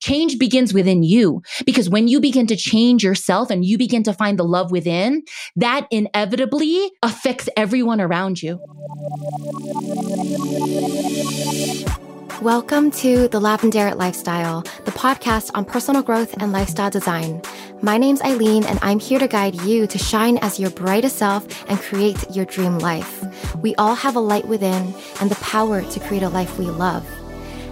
change begins within you because when you begin to change yourself and you begin to find the love within, that inevitably affects everyone around you. Welcome to the Lavendaire Lifestyle, the podcast on personal growth and lifestyle design. My name's Aileen, and I'm here to guide you to shine as your brightest self and create your dream life. We all have a light within and the power to create a life we love.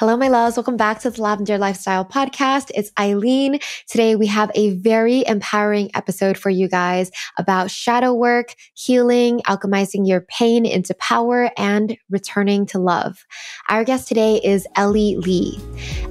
Hello, my loves. Welcome back to the Lavendaire Lifestyle Podcast. It's Aileen. Today we have a very empowering episode for you guys about shadow work, healing, alchemizing your pain into power, and returning to love. Our guest today is Ellie Lee.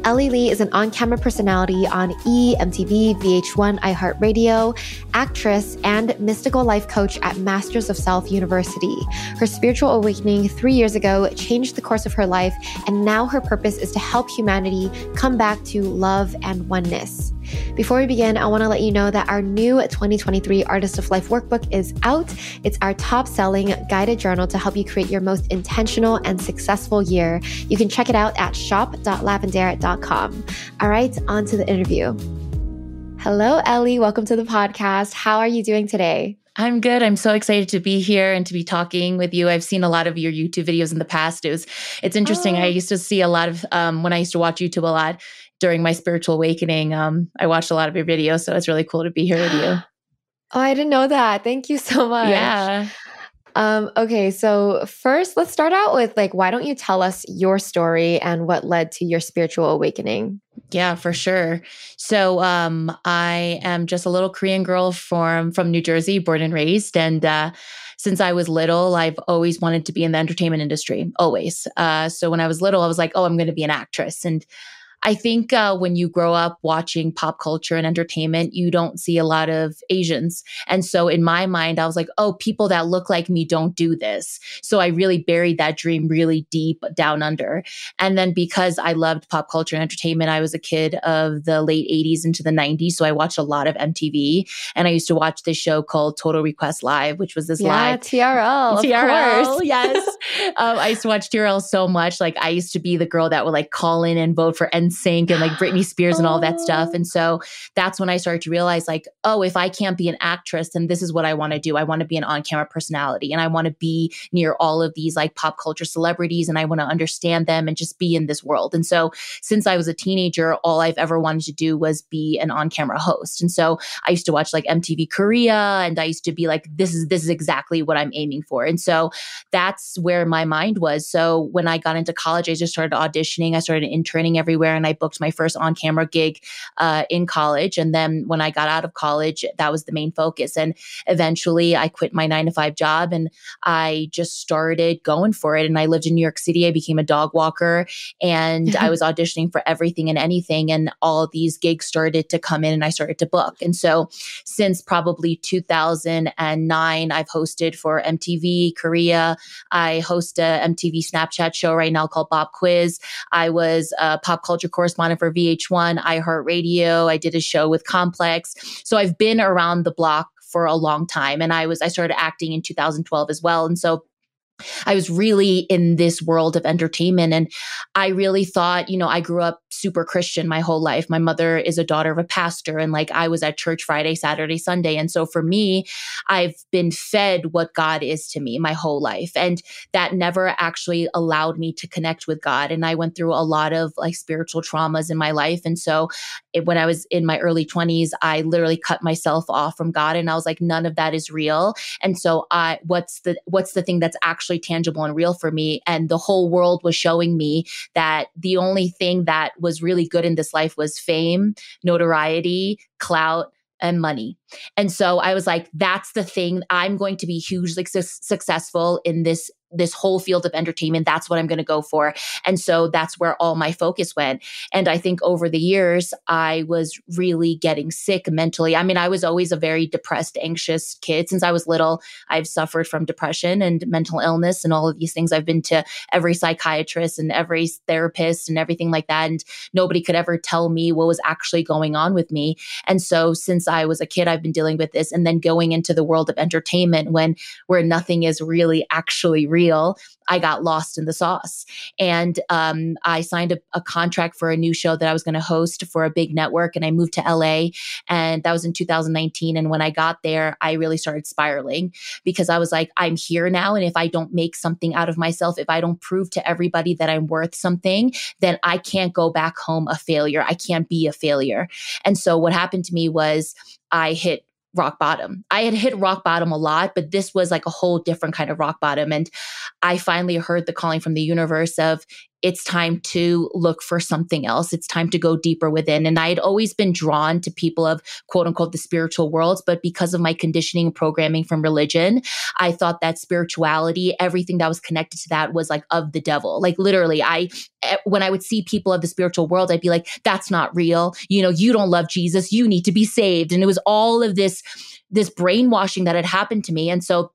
Ellie Lee is an on camera personality on E, MTV, VH1, iHeartRadio, actress, and mystical life coach at Masters of Self University. Her spiritual awakening three years ago changed the course of her life, and now her purpose is to help humanity come back to love and oneness. Before we begin, I want to let you know that our new 2023 Artist of Life workbook is out. It's our top selling guided journal to help you create your most intentional and successful year. You can check it out at shop.lavendaire.com. All right, on to the interview. Hello, Ellie. Welcome to the podcast. How are you doing today? I'm good. I'm so excited to be here and to be talking with you. I've seen a lot of your YouTube videos in the past. It was, it's interesting. Oh. I used to see a lot of um, when I used to watch YouTube a lot during my spiritual awakening. Um, I watched a lot of your videos, so it's really cool to be here with you. Oh, I didn't know that. Thank you so much. Yeah. Um, okay, so first, let's start out with like, why don't you tell us your story and what led to your spiritual awakening? Yeah, for sure. So, um, I am just a little Korean girl from from New Jersey, born and raised, and uh, since I was little, I've always wanted to be in the entertainment industry. Always. Uh, so when I was little, I was like, oh, I'm going to be an actress, and I think uh, when you grow up watching pop culture and entertainment, you don't see a lot of Asians. And so in my mind, I was like, oh, people that look like me don't do this. So I really buried that dream really deep down under. And then because I loved pop culture and entertainment, I was a kid of the late 80s into the 90s. So I watched a lot of MTV and I used to watch this show called Total Request Live, which was this yeah, live TRL. TRL, yes. um, I used to watch TRL so much. Like I used to be the girl that would like call in and vote for N NSYNC and like Britney Spears and all that stuff. Oh. And so that's when I started to realize like, oh, if I can't be an actress, then this is what I want to do. I want to be an on-camera personality and I want to be near all of these like pop culture celebrities and I want to understand them and just be in this world. And so since I was a teenager, all I've ever wanted to do was be an on-camera host. And so I used to watch like MTV Korea and I used to be like, this is this is exactly what I'm aiming for. And so that's where my mind was. So when I got into college, I just started auditioning. I started interning everywhere and I booked my first on camera gig uh, in college. And then when I got out of college, that was the main focus. And eventually I quit my nine to five job and I just started going for it. And I lived in New York City. I became a dog walker and I was auditioning for everything and anything. And all these gigs started to come in and I started to book. And so since probably 2009, I've hosted for MTV Korea. I host a MTV Snapchat show right now called Bob Quiz. I was a pop culture correspondent for VH1, iHeartRadio. I did a show with Complex. So I've been around the block for a long time and I was I started acting in 2012 as well. And so I was really in this world of entertainment. And I really thought, you know, I grew up super Christian my whole life. My mother is a daughter of a pastor, and like I was at church Friday, Saturday, Sunday. And so for me, I've been fed what God is to me my whole life. And that never actually allowed me to connect with God. And I went through a lot of like spiritual traumas in my life. And so it, when I was in my early 20s, I literally cut myself off from God. And I was like, none of that is real. And so I, what's the, what's the thing that's actually actually tangible and real for me. And the whole world was showing me that the only thing that was really good in this life was fame, notoriety, clout, and money. And so I was like, that's the thing. I'm going to be hugely su- successful in this this whole field of entertainment. That's what I'm going to go for. And so that's where all my focus went. And I think over the years, I was really getting sick mentally. I mean, I was always a very depressed, anxious kid since I was little. I've suffered from depression and mental illness and all of these things. I've been to every psychiatrist and every therapist and everything like that. And nobody could ever tell me what was actually going on with me. And so since I was a kid, I've been dealing with this. And then going into the world of entertainment when where nothing is really actually real real, I got lost in the sauce. And um, I signed a, a, contract for a new show that I was going to host for a big network. And I moved to LA. And that was in 2019. And when I got there, I really started spiraling because I was like, I'm here now. And if I don't make something out of myself, if I don't prove to everybody that I'm worth something, then I can't go back home a failure. I can't be a failure. And so what happened to me was I hit rock bottom. I had hit rock bottom a lot, but this was like a whole different kind of rock bottom. And I finally heard the calling from the universe of it's time to look for something else. It's time to go deeper within. And I had always been drawn to people of quote unquote the spiritual worlds, but because of my conditioning and programming from religion, I thought that spirituality, everything that was connected to that was like of the devil. Like literally, I, eh, when I would see people of the spiritual world, I'd be like, that's not real. You know, you don't love Jesus. You need to be saved. And it was all of this, this brainwashing that had happened to me. And so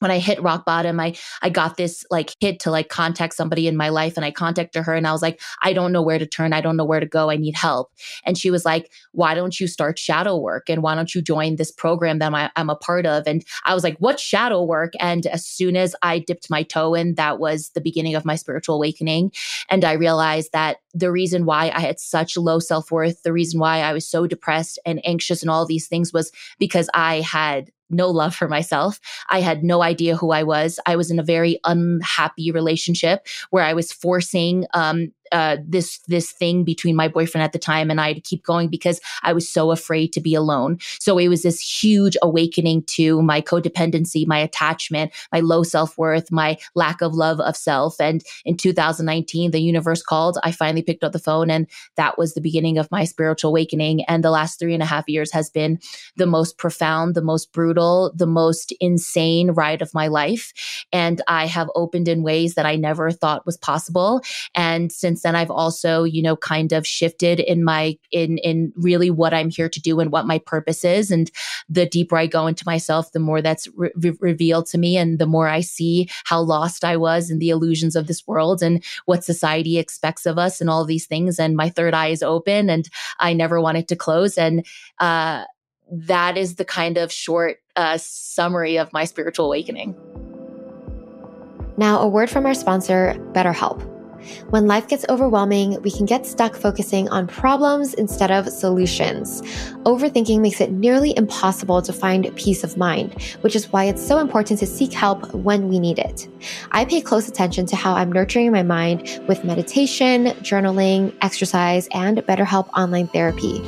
when I hit rock bottom, I I got this like hit to like contact somebody in my life and I contacted her and I was like, I don't know where to turn. I don't know where to go. I need help. And she was like, why don't you start shadow work? And why don't you join this program that I, I'm a part of? And I was like, what shadow work? And as soon as I dipped my toe in, that was the beginning of my spiritual awakening. And I realized that the reason why I had such low self worth, the reason why I was so depressed and anxious and all these things was because I had no love for myself. I had no idea who I was. I was in a very unhappy relationship where I was forcing um, uh, this this thing between my boyfriend at the time and I to keep going because I was so afraid to be alone. So it was this huge awakening to my codependency, my attachment, my low self worth, my lack of love of self. And in 2019, the universe called. I finally picked up the phone, and that was the beginning of my spiritual awakening. And the last three and a half years has been the most profound, the most brutal, the most insane ride of my life. And I have opened in ways that I never thought was possible. And since since then I've also, you know, kind of shifted in my in in really what I'm here to do and what my purpose is and the deeper I go into myself, the more that's re- revealed to me and the more I see how lost I was in the illusions of this world and what society expects of us and all these things and my third eye is open and I never want it to close and uh that is the kind of short uh, summary of my spiritual awakening. Now, a word from our sponsor, BetterHelp. When life gets overwhelming, we can get stuck focusing on problems instead of solutions. Overthinking makes it nearly impossible to find peace of mind, which is why it's so important to seek help when we need it. I pay close attention to how I'm nurturing my mind with meditation, journaling, exercise, and BetterHelp online therapy.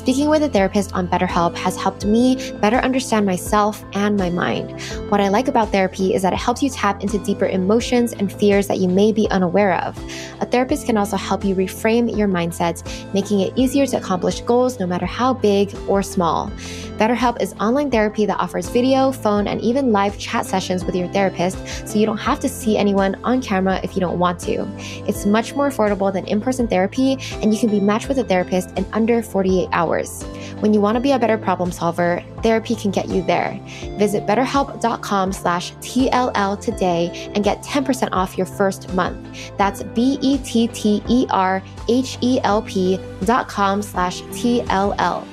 Speaking with a therapist on BetterHelp has helped me better understand myself and my mind. What I like about therapy is that it helps you tap into deeper emotions and fears that you may be unaware of. A therapist can also help you reframe your mindsets, making it easier to accomplish goals no matter how big or small. BetterHelp is online therapy that offers video, phone, and even live chat sessions with your therapist, so you don't have to see anyone on camera if you don't want to. It's much more affordable than in person therapy, and you can be matched with a therapist in under 48 hours. When you want to be a better problem solver, therapy can get you there. Visit betterhelp.com slash TLL today and get 10% off your first month. That's B-E-T-T-E-R-H-E-L-P dot com slash T-L-L.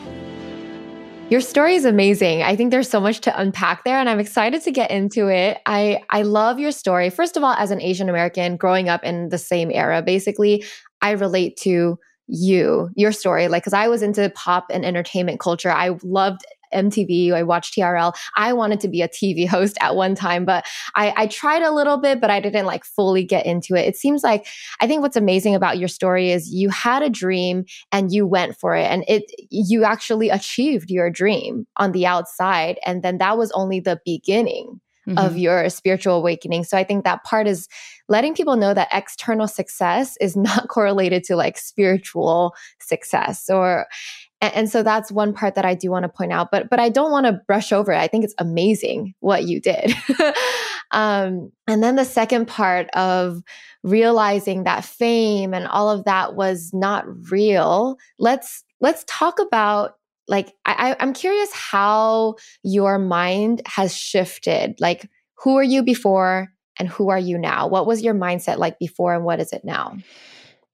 Your story is amazing. I think there's so much to unpack there and I'm excited to get into it. I I love your story. First of all, as an Asian American growing up in the same era, basically, I relate to you, your story, like, cause I was into pop and entertainment culture. I loved MTV. I watched TRL. I wanted to be a TV host at one time, but I, I, tried a little bit, but I didn't like fully get into it. It seems like I think what's amazing about your story is you had a dream and you went for it, and it you actually achieved your dream on the outside, and then that was only the beginning. Mm-hmm. Of your spiritual awakening. So I think that part is letting people know that external success is not correlated to like spiritual success or and, and, so that's one part that I do want to point out, but but I don't want to brush over it. I think it's amazing what you did. Um, and then the second part of realizing that fame and all of that was not real. Let's let's talk about like I, I'm curious how your mind has shifted. Like, who are you before and who are you now? What was your mindset like before and what is it now?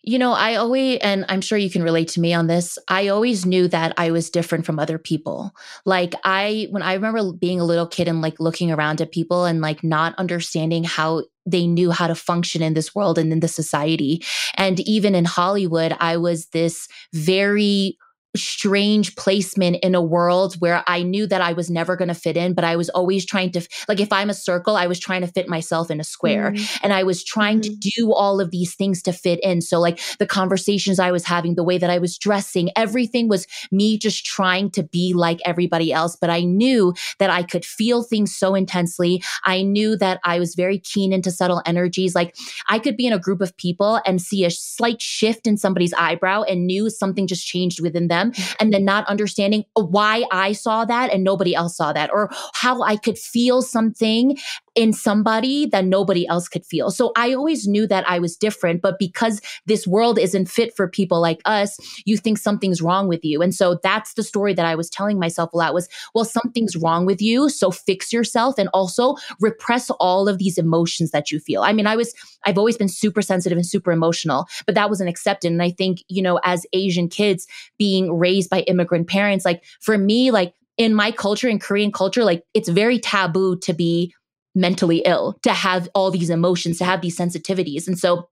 You know, I always, and I'm sure you can relate to me on this, I always knew that I was different from other people. Like, I, when I remember being a little kid and like looking around at people and like not understanding how they knew how to function in this world and in the society. And even in Hollywood, I was this very strange placement in a world where I knew that I was never going to fit in, but I was always trying to, like, if I'm a circle, I was trying to fit myself in a square. Mm-hmm. And I was trying mm-hmm. to do all of these things to fit in. So, like, the conversations I was having, the way that I was dressing, everything was me just trying to be like everybody else. But I knew that I could feel things so intensely. I knew that I was very keen into subtle energies. Like, I could be in a group of people and see a slight shift in somebody's eyebrow and knew something just changed within them them and then not understanding why I saw that and nobody else saw that or how I could feel something in somebody that nobody else could feel. So I always knew that I was different, but because this world isn't fit for people like us, you think something's wrong with you. And so that's the story that I was telling myself a lot was, well, something's wrong with you. So fix yourself and also repress all of these emotions that you feel. I mean, I was, I've always been super sensitive and super emotional, but that wasn't accepted. And I think, you know, as Asian kids being raised by immigrant parents, like for me, like in my culture, in Korean culture, like it's very taboo to be mentally ill, to have all these emotions, to have these sensitivities. And so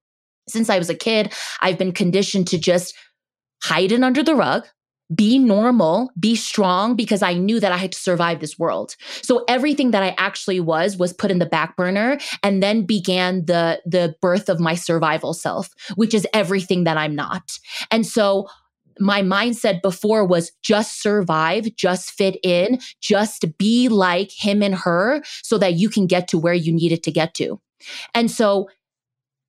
since I was a kid, I've been conditioned to just hide it under the rug, be normal, be strong because I knew that I had to survive this world. So everything that I actually was was put in the back burner and then began the the birth of my survival self, which is everything that I'm not. And so my mindset before was just survive, just fit in, just be like him and her so that you can get to where you needed to get to. And so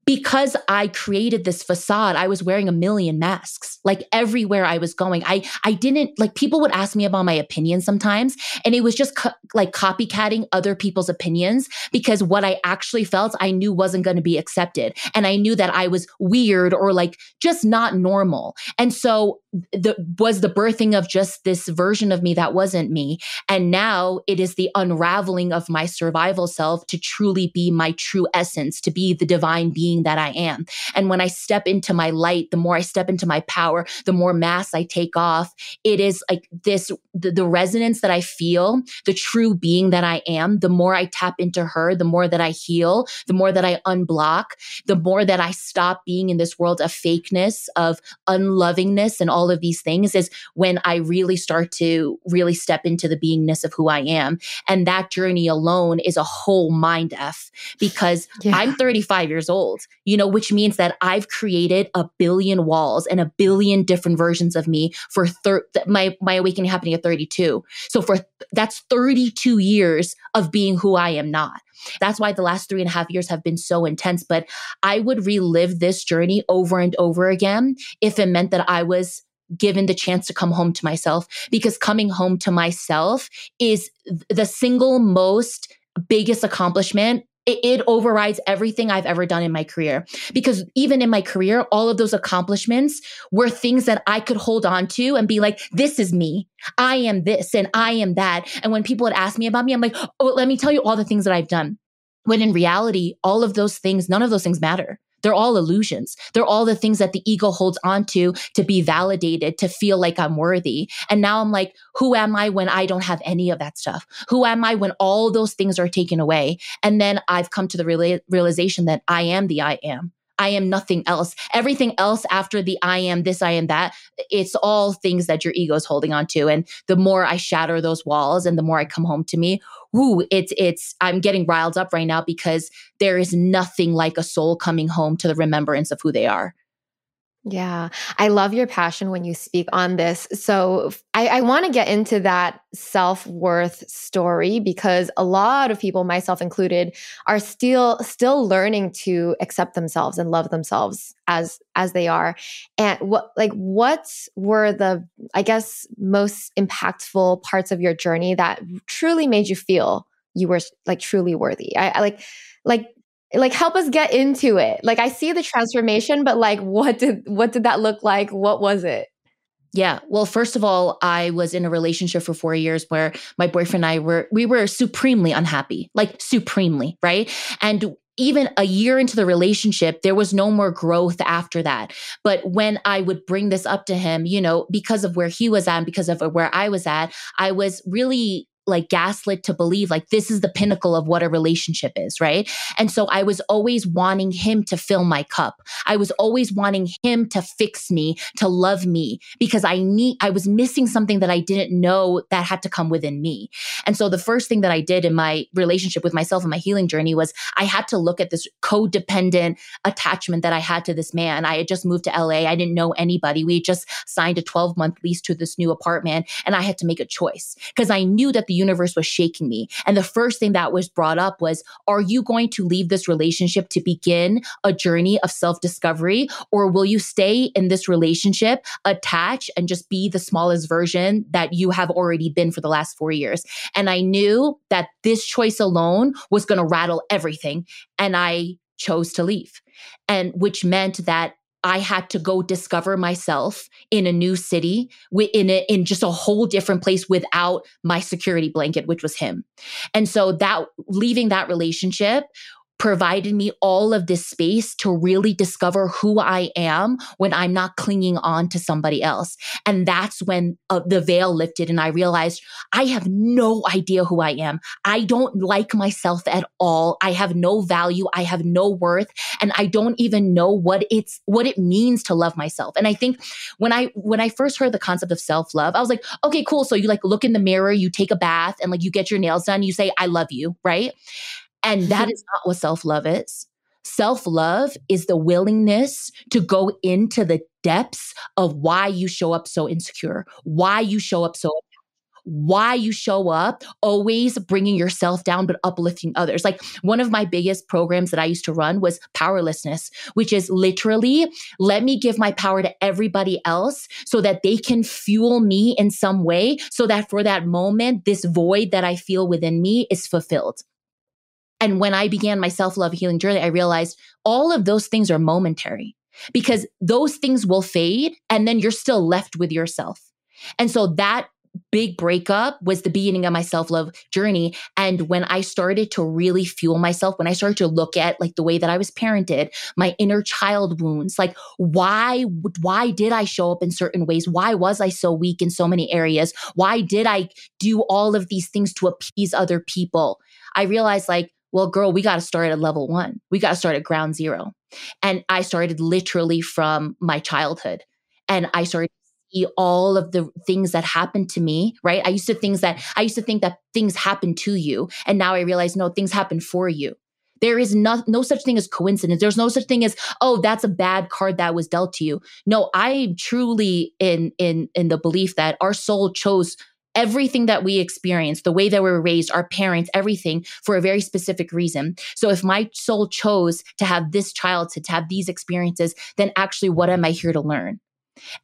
because I created this facade, I was wearing a million masks, like everywhere I was going. I, I didn't like people would ask me about my opinion sometimes, and it was just co- like copycatting other people's opinions because what I actually felt I knew wasn't going to be accepted. And I knew that I was weird or like just not normal. And so the was the birthing of just this version of me that wasn't me. And now it is the unraveling of my survival self to truly be my true essence, to be the divine being that I am. And when I step into my light, the more I step into my power, the more mass I take off. It is like this the, the resonance that I feel, the true being that I am, the more I tap into her, the more that I heal, the more that I unblock, the more that I stop being in this world of fakeness, of unlovingness, and all of these things is when I really start to really step into the beingness of who I am. And that journey alone is a whole mind F because yeah. I'm 35 years old you know, which means that I've created a billion walls and a billion different versions of me for thir- my my awakening happening at 32. So for that's 32 years of being who I am not. That's why the last three and a half years have been so intense. But I would relive this journey over and over again if it meant that I was given the chance to come home to myself because coming home to myself is the single most biggest accomplishment it, overrides everything I've ever done in my career. Because even in my career, all of those accomplishments were things that I could hold on to and be like, this is me. I am this and I am that. And when people would ask me about me, I'm like, oh, let me tell you all the things that I've done. When in reality, all of those things, none of those things matter. They're all illusions. They're all the things that the ego holds onto to be validated, to feel like I'm worthy. And now I'm like, who am I when I don't have any of that stuff? Who am I when all those things are taken away? And then I've come to the reala- realization that I am the I am. I am nothing else. Everything else after the I am this, I am that, it's all things that your ego is holding on to. And the more I shatter those walls and the more I come home to me, whoo, it's, it's, I'm getting riled up right now because there is nothing like a soul coming home to the remembrance of who they are. Yeah, I love your passion when you speak on this. So I, I want to get into that self worth story because a lot of people, myself included, are still still learning to accept themselves and love themselves as as they are. And what like what were the I guess most impactful parts of your journey that truly made you feel you were like truly worthy? I, I like, like, like help us get into it. Like I see the transformation, but like what did what did that look like? What was it? Yeah. Well, first of all, I was in a relationship for four years where my boyfriend and I were, we were supremely unhappy, like supremely, right? And even a year into the relationship, there was no more growth after that. But when I would bring this up to him, you know, because of where he was at and because of where I was at, I was really like gaslit to believe like this is the pinnacle of what a relationship is, right? And so I was always wanting him to fill my cup. I was always wanting him to fix me, to love me because I need I was missing something that I didn't know that had to come within me. And so the first thing that I did in my relationship with myself and my healing journey was I had to look at this codependent attachment that I had to this man. I had just moved to LA. I didn't know anybody. We just signed a 12 month lease to this new apartment and I had to make a choice because I knew that the universe was shaking me. And the first thing that was brought up was, are you going to leave this relationship to begin a journey of self discovery? Or will you stay in this relationship, attach, and just be the smallest version that you have already been for the last four years? And I knew that this choice alone was going to rattle everything. And I chose to leave. And which meant that I had to go discover myself in a new city, in a, in just a whole different place without my security blanket, which was him. And so that leaving that relationship provided me all of this space to really discover who I am when I'm not clinging on to somebody else. And that's when uh, the veil lifted and I realized I have no idea who I am. I don't like myself at all. I have no value. I have no worth and I don't even know what it's what it means to love myself. And I think when I when I first heard the concept of self-love, I was like, "Okay, cool. So you like look in the mirror, you take a bath and like you get your nails done, you say I love you, right?" And that mm-hmm. is not what self love is. Self love is the willingness to go into the depths of why you show up so insecure, why you show up so why you show up, always bringing yourself down, but uplifting others. Like one of my biggest programs that I used to run was powerlessness, which is literally let me give my power to everybody else so that they can fuel me in some way, so that for that moment, this void that I feel within me is fulfilled. And when I began my self love healing journey, I realized all of those things are momentary because those things will fade and then you're still left with yourself. And so that big breakup was the beginning of my self-love journey. And when i started to really fuel myself when i started to look at like the way that i was parented my inner child wounds like why why did i show up in certain ways? Why was i so weak in so many areas? Why did i do all of these things to appease other people? I realized like well, girl, we got to start at level one. We got to start at ground zero. And I started literally from my childhood. And I started to see all of the things that happened to me, right? I used to things that I used to think that things happen to you. And now I realize no, things happen for you. There is no, no such thing as coincidence. There's no such thing as, oh, that's a bad card that was dealt to you. No, I'm truly in in in the belief that our soul chose everything that we experience, the way that we're raised, our parents, everything for a very specific reason. So if my soul chose to have this child, to, to have these experiences, then actually, what am I here to learn?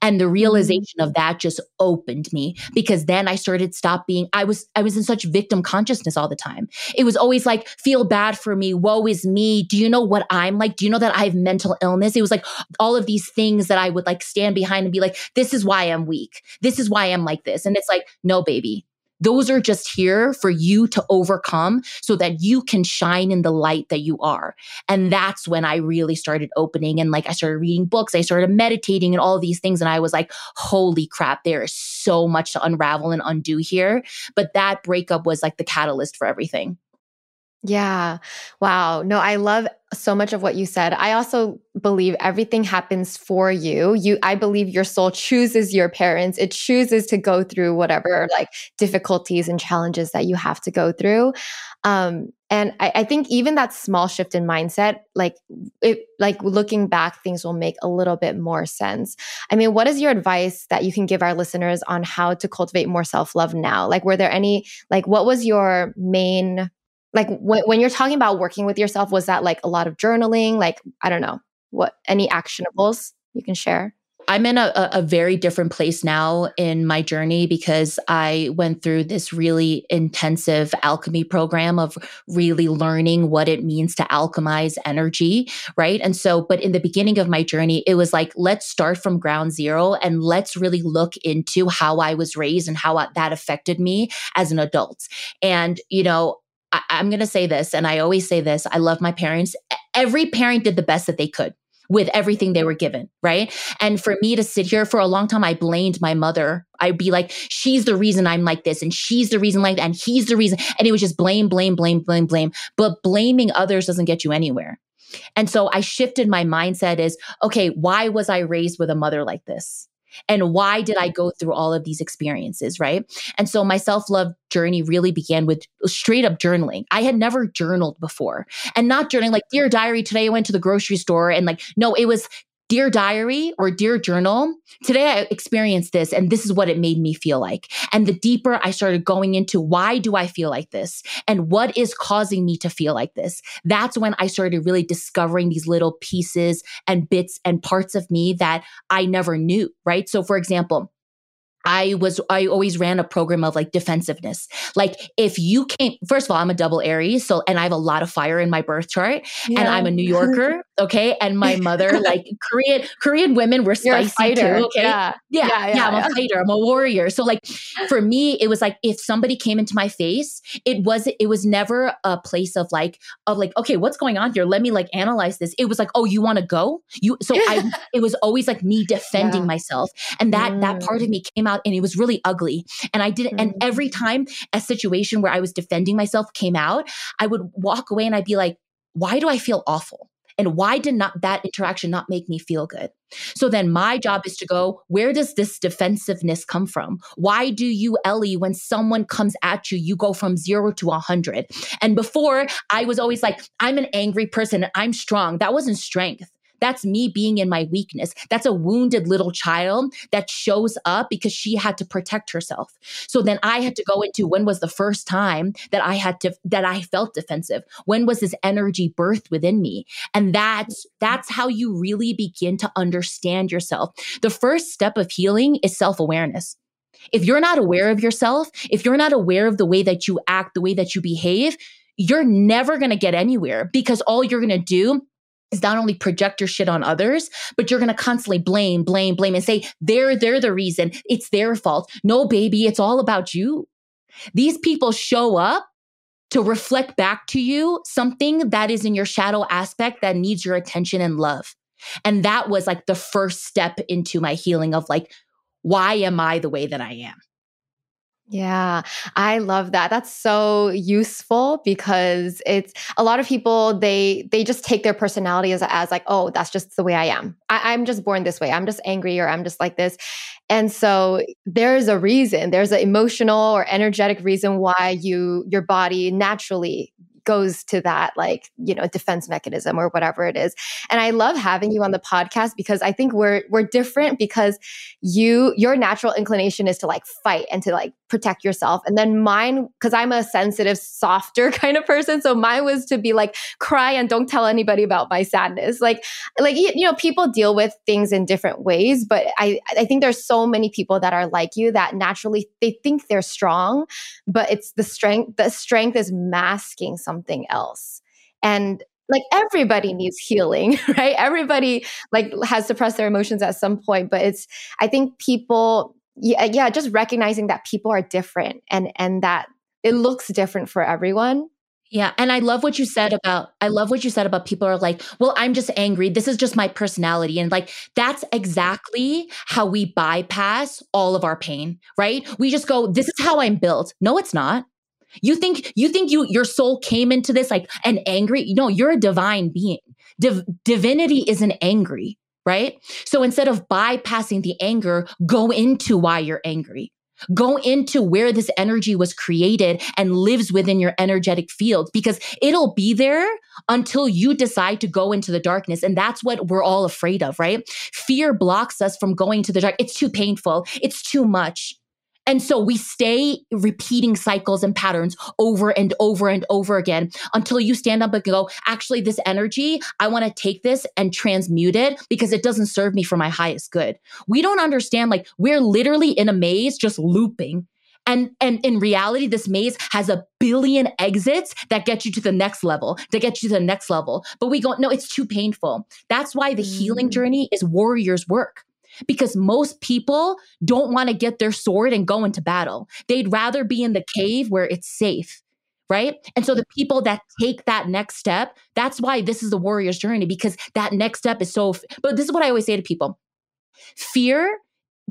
And the mm-hmm. realization of that just opened me because then I started stop being I was I was in such victim consciousness all the time. It was always like feel bad for me, woe is me. Do you know what I'm like? Do you know that I have mental illness? It was like all of these things that I would like stand behind and be like this is why I'm weak. This is why I'm like this. And it's like no baby. Those are just here for you to overcome so that you can shine in the light that you are. And that's when I really started opening and like I started reading books, I started meditating and all these things. And I was like, holy crap, there is so much to unravel and undo here. But that breakup was like the catalyst for everything. Yeah. Wow. No, I love so much of what you said. I also believe everything happens for you. You I believe your soul chooses your parents. It chooses to go through whatever like difficulties and challenges that you have to go through. Um and I, I think even that small shift in mindset, like it like looking back, things will make a little bit more sense. I mean, what is your advice that you can give our listeners on how to cultivate more self-love now? Like were there any like what was your main like when, when you're talking about working with yourself was that like a lot of journaling like i don't know what any actionables you can share I'm in a, a very different place now in my journey because I went through this really intensive alchemy program of really learning what it means to alchemize energy, right? And so, but in the beginning of my journey, it was like, let's start from ground zero and let's really look into how I was raised and how that affected me as an adult. And, you know, I, I'm going to say this, and I always say this I love my parents. Every parent did the best that they could with everything they were given, right? And for me to sit here for a long time, I blamed my mother. I'd be like, she's the reason I'm like this, and she's the reason like that, and he's the reason. And it was just blame, blame, blame, blame, blame. But blaming others doesn't get you anywhere. And so I shifted my mindset is, okay, why was I raised with a mother like this? And why did I go through all of these experiences, right? And so my self love journey really began with straight up journaling. I had never journaled before and not journaling like, Dear Diary, today I went to the grocery store and like, no, it was Dear Diary or Dear Journal, today I experienced this and this is what it made me feel like. And the deeper I started going into why do I feel like this and what is causing me to feel like this, that's when I started really discovering these little pieces and bits and parts of me that I never knew, right? So, for example, I was, I always ran a program of like defensiveness. Like if you came, first of all, I'm a double Aries. So, and I have a lot of fire in my birth chart yeah. and I'm a New Yorker. Okay. And my mother, like Korean, Korean women were spicy too. Okay. Yeah. Yeah, yeah. yeah, yeah, I'm a fighter. I'm a warrior. So like for me, it was like, if somebody came into my face, it was, it was never a place of like, of like, okay, what's going on here? Let me like analyze this. It was like, oh, you want to go? You, so I, it was always like me defending myself. And that, mm. that part of me came out and it was really ugly. And I didn't, mm-hmm. and every time a situation where I was defending myself came out, I would walk away and I'd be like, why do I feel awful? And why did not that interaction not make me feel good? So then my job is to go, where does this defensiveness come from? Why do you, Ellie, when someone comes at you, you go from zero to a hundred? And before I was always like, I'm an angry person I'm strong. That wasn't strength. That's me being in my weakness. That's a wounded little child that shows up because she had to protect herself. So then I had to go into when was the first time that I had to that I felt defensive? When was this energy birthed within me? And that's that's how you really begin to understand yourself. The first step of healing is self-awareness. If you're not aware of yourself, if you're not aware of the way that you act, the way that you behave, you're never going to get anywhere because all you're going to do is not only project your shit on others, but you're going to constantly blame, blame, blame and say, they're, they're the reason. It's their fault. No, baby, it's all about you. These people show up to reflect back to you something that is in your shadow aspect that needs your attention and love. And that was like the first step into my healing of like, why am I the way that I am? Yeah, I love that. That's so useful because it's a lot of people they they just take their personality as as like, oh, that's just the way I am. I, I'm just born this way. I'm just angry or I'm just like this. And so there's a reason, there's an emotional or energetic reason why you your body naturally goes to that like you know defense mechanism or whatever it is and i love having you on mm-hmm. the podcast because i think we're we're different because you your natural inclination is to like fight and to like protect yourself and then mine because i'm a sensitive softer kind of person so mine was to be like cry and don't tell anybody about my sadness like like you know people deal with things in different ways but i i think there's so many people that are like you that naturally they think they're strong but it's the strength the strength is masking something else. And like everybody needs healing, right? Everybody like has suppressed their emotions at some point, but it's I think people yeah, uh, yeah, just recognizing that people are different and and that it looks different for everyone. Yeah. And I love what you said about, I love what you said about people are like, well, I'm just angry. This is just my personality. And like, that's exactly how we bypass all of our pain, right? We just go, this is how I'm built. No, it's not. You think you think you your soul came into this like an angry? No, you're a divine being. Div- divinity isn't angry, right? So instead of bypassing the anger, go into why you're angry. Go into where this energy was created and lives within your energetic field because it'll be there until you decide to go into the darkness. And that's what we're all afraid of, right? Fear blocks us from going to the dark. It's too painful. It's too much. And so we stay repeating cycles and patterns over and over and over again until you stand up and go, actually, this energy, I want to take this and transmute it because it doesn't serve me for my highest good. We don't understand, like, we're literally in a maze just looping. And, and in reality, this maze has a billion exits that get you to the next level, that get you to the next level. But we go, no, it's too painful. That's why the mm. healing journey is warrior's work because most people don't want to get their sword and go into battle. They'd rather be in the cave where it's safe. Right. And so the people that take that next step, that's why this is the warrior's journey because that next step is so. But this is what I always say to people fear,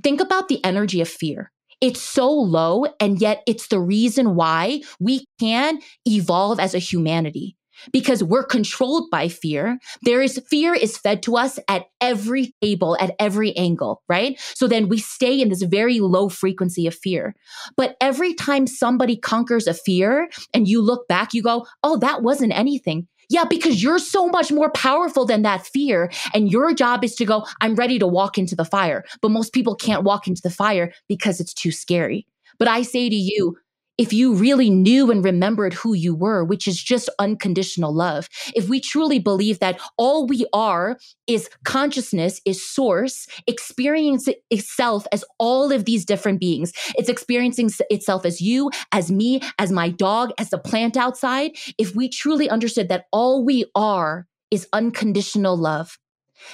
think about the energy of fear. It's so low, and yet it's the reason why we can evolve as a humanity because we're controlled by fear. There is fear is fed to us at every table, at every angle, right? So then we stay in this very low frequency of fear. But every time somebody conquers a fear and you look back, you go, oh, that wasn't anything. Yeah, because you're so much more powerful than that fear. And your job is to go, I'm ready to walk into the fire. But most people can't walk into the fire because it's too scary. But I say to you, if you really knew and remembered who you were, which is just unconditional love, if we truly believe that all we are is consciousness, is source, experience itself as all of these different beings, it's experiencing itself as you, as me, as my dog, as the plant outside. If we truly understood that all we are is unconditional love,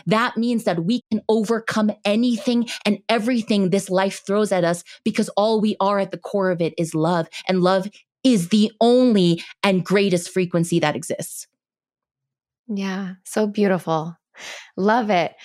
that means that we can overcome anything and everything this life throws at us because all we are at the core of it is love. And love is the only and greatest frequency that exists. Yeah, so beautiful. Love it.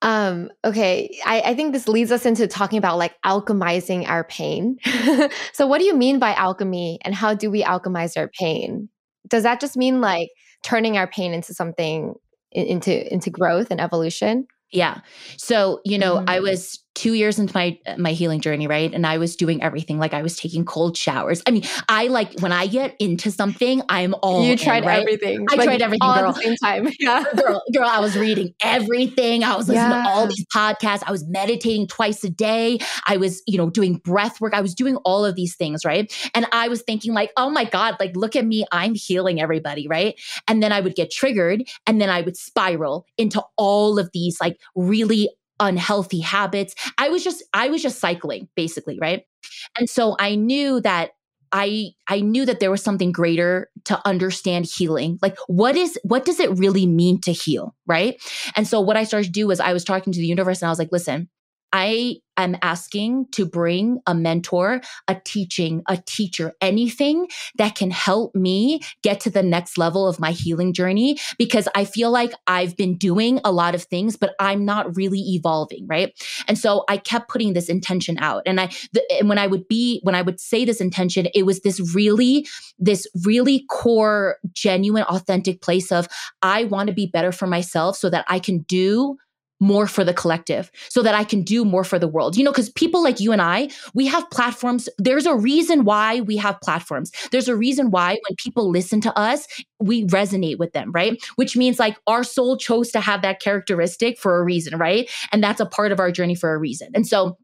Um, okay, I, I think this leads us into talking about like alchemizing our pain. so, what do you mean by alchemy and how do we alchemize our pain? Does that just mean like turning our pain into something into into growth and evolution yeah so you know mm-hmm. i was two years into my my healing journey, right? And I was doing everything. Like I was taking cold showers. I mean, I like when I get into something, I'm all you tried in, right? everything. I like tried everything, all girl. at the same time. Yeah, girl, girl. I was reading everything. I was listening yeah. to all these podcasts. I was meditating twice a day. I was, you know, doing breath work. I was doing all of these things, right? And I was thinking, like, oh my god, like look at me, I'm healing everybody, right? And then I would get triggered, and then I would spiral into all of these like really unhealthy habits. I was just I was just cycling basically, right? And so I knew that I I knew that there was something greater to understand healing. Like what is what does it really mean to heal, right? And so what I started to do was I was talking to the universe and I was like, listen, I am asking to bring a mentor, a teaching, a teacher, anything that can help me get to the next level of my healing journey because I feel like I've been doing a lot of things, but I'm not really evolving, right? And so I kept putting this intention out. And I, the, and when I would be, when I would say this intention, it was this really, this really core, genuine, authentic place of I want to be better for myself so that I can do more for the collective so that I can do more for the world. You know, because people like you and I, we have platforms. There's a reason why we have platforms. There's a reason why when people listen to us, we resonate with them, right? Which means like our soul chose to have that characteristic for a reason, right? And that's a part of our journey for a reason. And so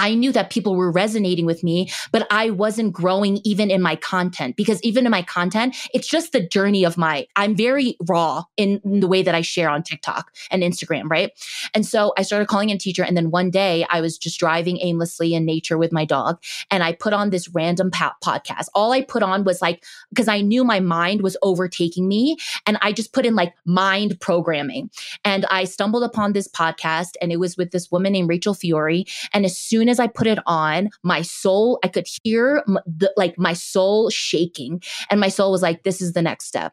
I knew that people were resonating with me, but I wasn't growing even in my content because even in my content, it's just the journey of my, I'm very raw in, in, the way that I share on TikTok and Instagram, right? And so I started calling in teacher. And then one day I was just driving aimlessly in nature with my dog and I put on this random po- podcast. All I put on was like, because I knew my mind was overtaking me and I just put in like mind programming. And I stumbled upon this podcast and it was with this woman named Rachel Fiori. And as soon as I put it on, my soul, I could hear the, like my soul shaking. And my soul was like, this is the next step.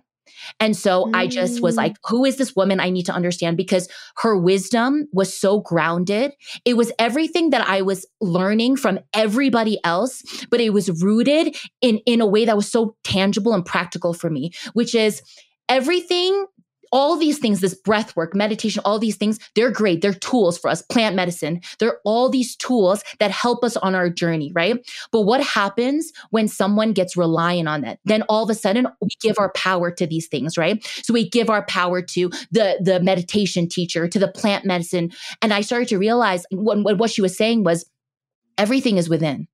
And so mm. I just was like, mm. who is this woman? I need to understand because her wisdom was so grounded. It was everything that I was learning from everybody else, but it was rooted in, in a way that was so tangible and practical for me, which is everything all these things, this breath work, meditation, all these things, they're great. They're tools for us, plant medicine. They're all these tools that help us on our journey, right? But what happens when someone gets reliant on that? Then all of a sudden we give our power to these things, right? So we give our power to the, the meditation teacher, to the plant medicine. And I started to realize what, what she was saying was everything is within.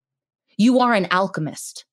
You are an alchemist.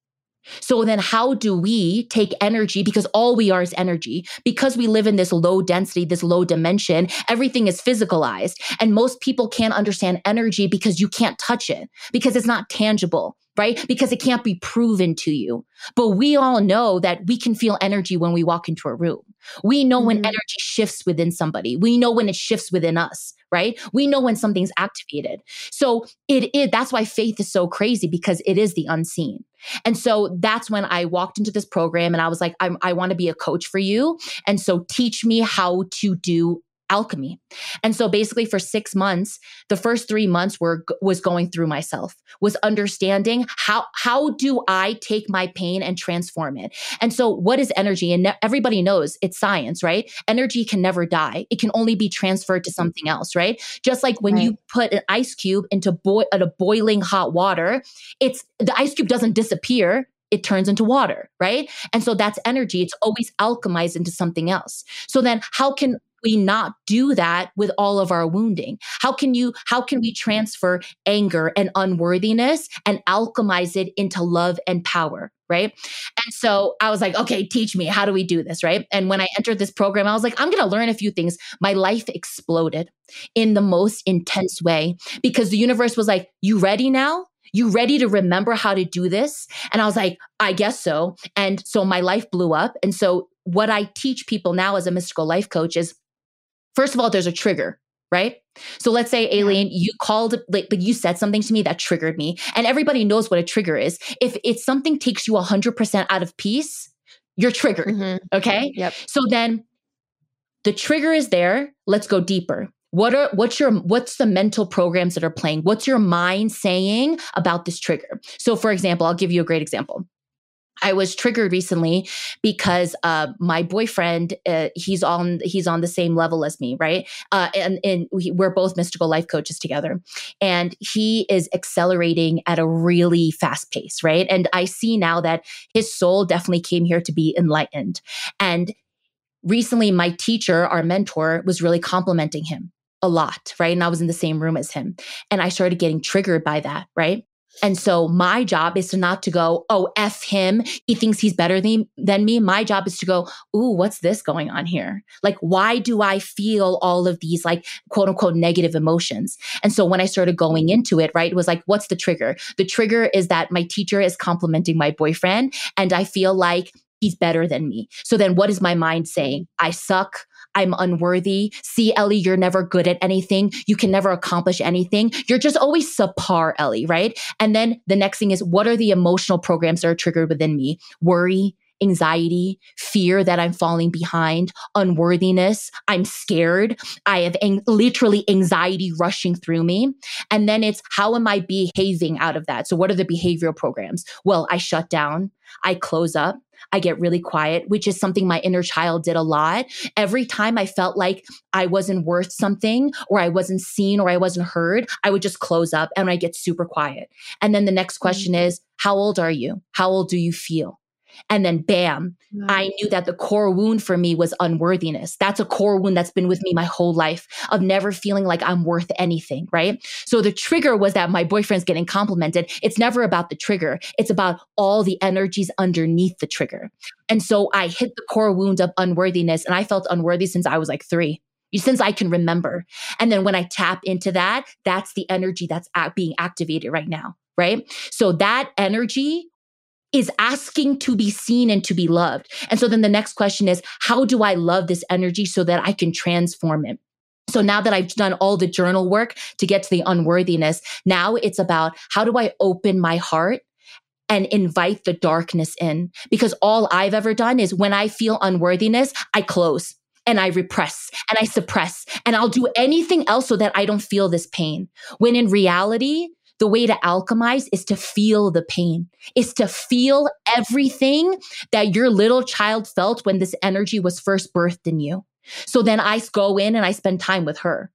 So then how do we take energy because all we are is energy because we live in this low density this low dimension everything is physicalized. And most people can't understand energy because you can't touch it because it's not tangible right? Because it can't be proven to you. But we all know that we can feel energy when we walk into a room. We know mm-hmm. when energy shifts within somebody. We know when it shifts within us right? We know when something's activated. So it is that's why faith is so crazy because it is the unseen. And so that's when I walked into this program and I was like, i want to be a coach for you. And so teach me how to do alchemy. And so basically for 6 months, the first 3 months were was going through myself, was understanding how how do I take my pain and transform it. And so what is energy? And everybody knows it's science, right? Energy can never die. It can only be transferred to mm-hmm. something else, right? Just like when right. you put an ice cube into boil at a boiling hot water, it's the ice cube doesn't disappear it turns into water, right? And so that's energy. It's always alchemized into something else. So then how can we not do that with all of our wounding? How can you, how can we transfer anger and unworthiness and alchemize it into love and power? Right. And so I was like, okay, teach me. How do we do this? Right. And when I entered this program, I was like, I'm going to learn a few things. My life exploded in the most intense way because the universe was like, you ready now? You ready to remember how to do this? And I was like, I guess so. And so my life blew up. And so what I teach people now as a mystical life coach is First of all, there's a trigger, right? So let's say, Aileen, you called, like, you said something to me that triggered me, and everybody knows what a trigger is. If it's something takes you 100% out of peace, you're triggered. Mm-hmm. Okay. Yep. So then the trigger is there. Let's go deeper. What are what's your what's the mental programs that are playing? What's your mind saying about this trigger? So for example, I'll give you a great example. I was triggered recently because uh, my boyfriend uh, he's on he's on the same level as me, right? Uh, and and we, we're both mystical life coaches together, and he is accelerating at a really fast pace, right? And I see now that his soul definitely came here to be enlightened, and recently my teacher, our mentor, was really complimenting him a lot, right? And I was in the same room as him, and I started getting triggered by that, right? And so my job is to not to go, oh, F him. He thinks he's better than, than me. My job is to go, ooh, what's this going on here? Like, why do I feel all of these like quote unquote negative emotions? And so when I started going into it, right, it was like, what's the trigger? The trigger is that my teacher is complimenting my boyfriend and I feel like he's better than me. So then what is my mind saying? I suck. I'm unworthy. See, Ellie, you're never good at anything. You can never accomplish anything. You're just always subpar, Ellie, right? And then the next thing is what are the emotional programs that are triggered within me? Worry, anxiety, fear that I'm falling behind, unworthiness. I'm scared. I have ang- literally anxiety rushing through me. And then it's how am I behaving out of that? So, what are the behavioral programs? Well, I shut down, I close up, I get really quiet, which is something my inner child did a lot. Every time I felt like I wasn't worth something or I wasn't seen or I wasn't heard, I would just close up and I get super quiet. And then the next question mm-hmm. is, how old are you? How old do you feel? And then bam, I knew that the core wound for me was unworthiness. That's a core wound that's been with me my whole life of never feeling like I'm worth anything, right? So the trigger was that my boyfriend's getting complimented. It's never about the trigger. It's about all the energies underneath the trigger. And so I hit the core wound of unworthiness and I felt unworthy since I was like 3 since I can remember. And then when I tap into that, that's the energy that's being activated right now, right? So that energy is asking to be seen and to be loved. And so then the next question is, how do I love this energy so that I can transform it? So now that I've done all the journal work to get to the unworthiness, now it's about how do I open my heart and invite the darkness in? Because all I've ever done is when I feel unworthiness, I close and I repress and I suppress and I'll do anything else so that I don't feel this pain. When in reality, the way to alchemize is to feel the pain, is to feel everything that your little child felt when this energy was first birthed in you. So then I go in and I spend time with her.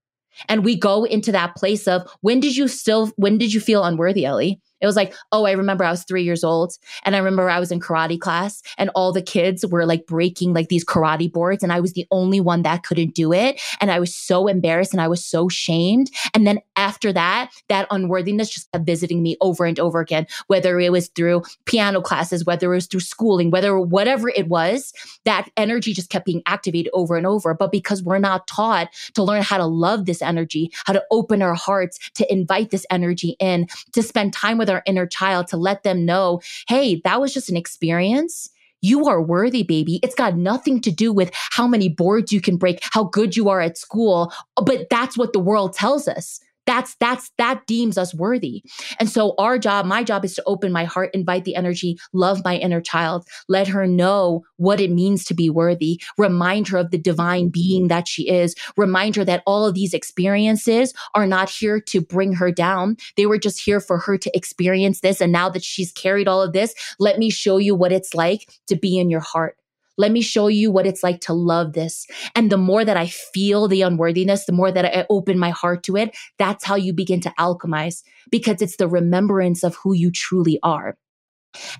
And we go into that place of when did you still, when did you feel unworthy, Ellie? It was like, oh, I remember I was three years old and I remember I was in karate class and all the kids were like breaking like these karate boards and I was the only one that couldn't do it. And I was so embarrassed and I was so shamed. And then after that, that unworthiness just kept visiting me over and over again, whether it was through piano classes, whether it was through schooling, whether whatever it was, that energy just kept being activated over and over. But because we're not taught to learn how to love this energy, how to open our hearts, to invite this energy in, to spend time with our inner child, to let them know, hey, that was just an experience. You are worthy, baby. It's got nothing to do with how many boards you can break, how good you are at school, but that's what the world tells us. That's that's that deems us worthy. And so our job, my job is to open my heart, invite the energy, love my inner child, let her know what it means to be worthy, remind her of the divine being that she is, remind her that all of these experiences are not here to bring her down. They were just here for her to experience this and now that she's carried all of this, let me show you what it's like to be in your heart let me show you what it's like to love this. And the more that I feel the unworthiness, the more that I open my heart to it, that's how you begin to alchemize because it's the remembrance of who you truly are.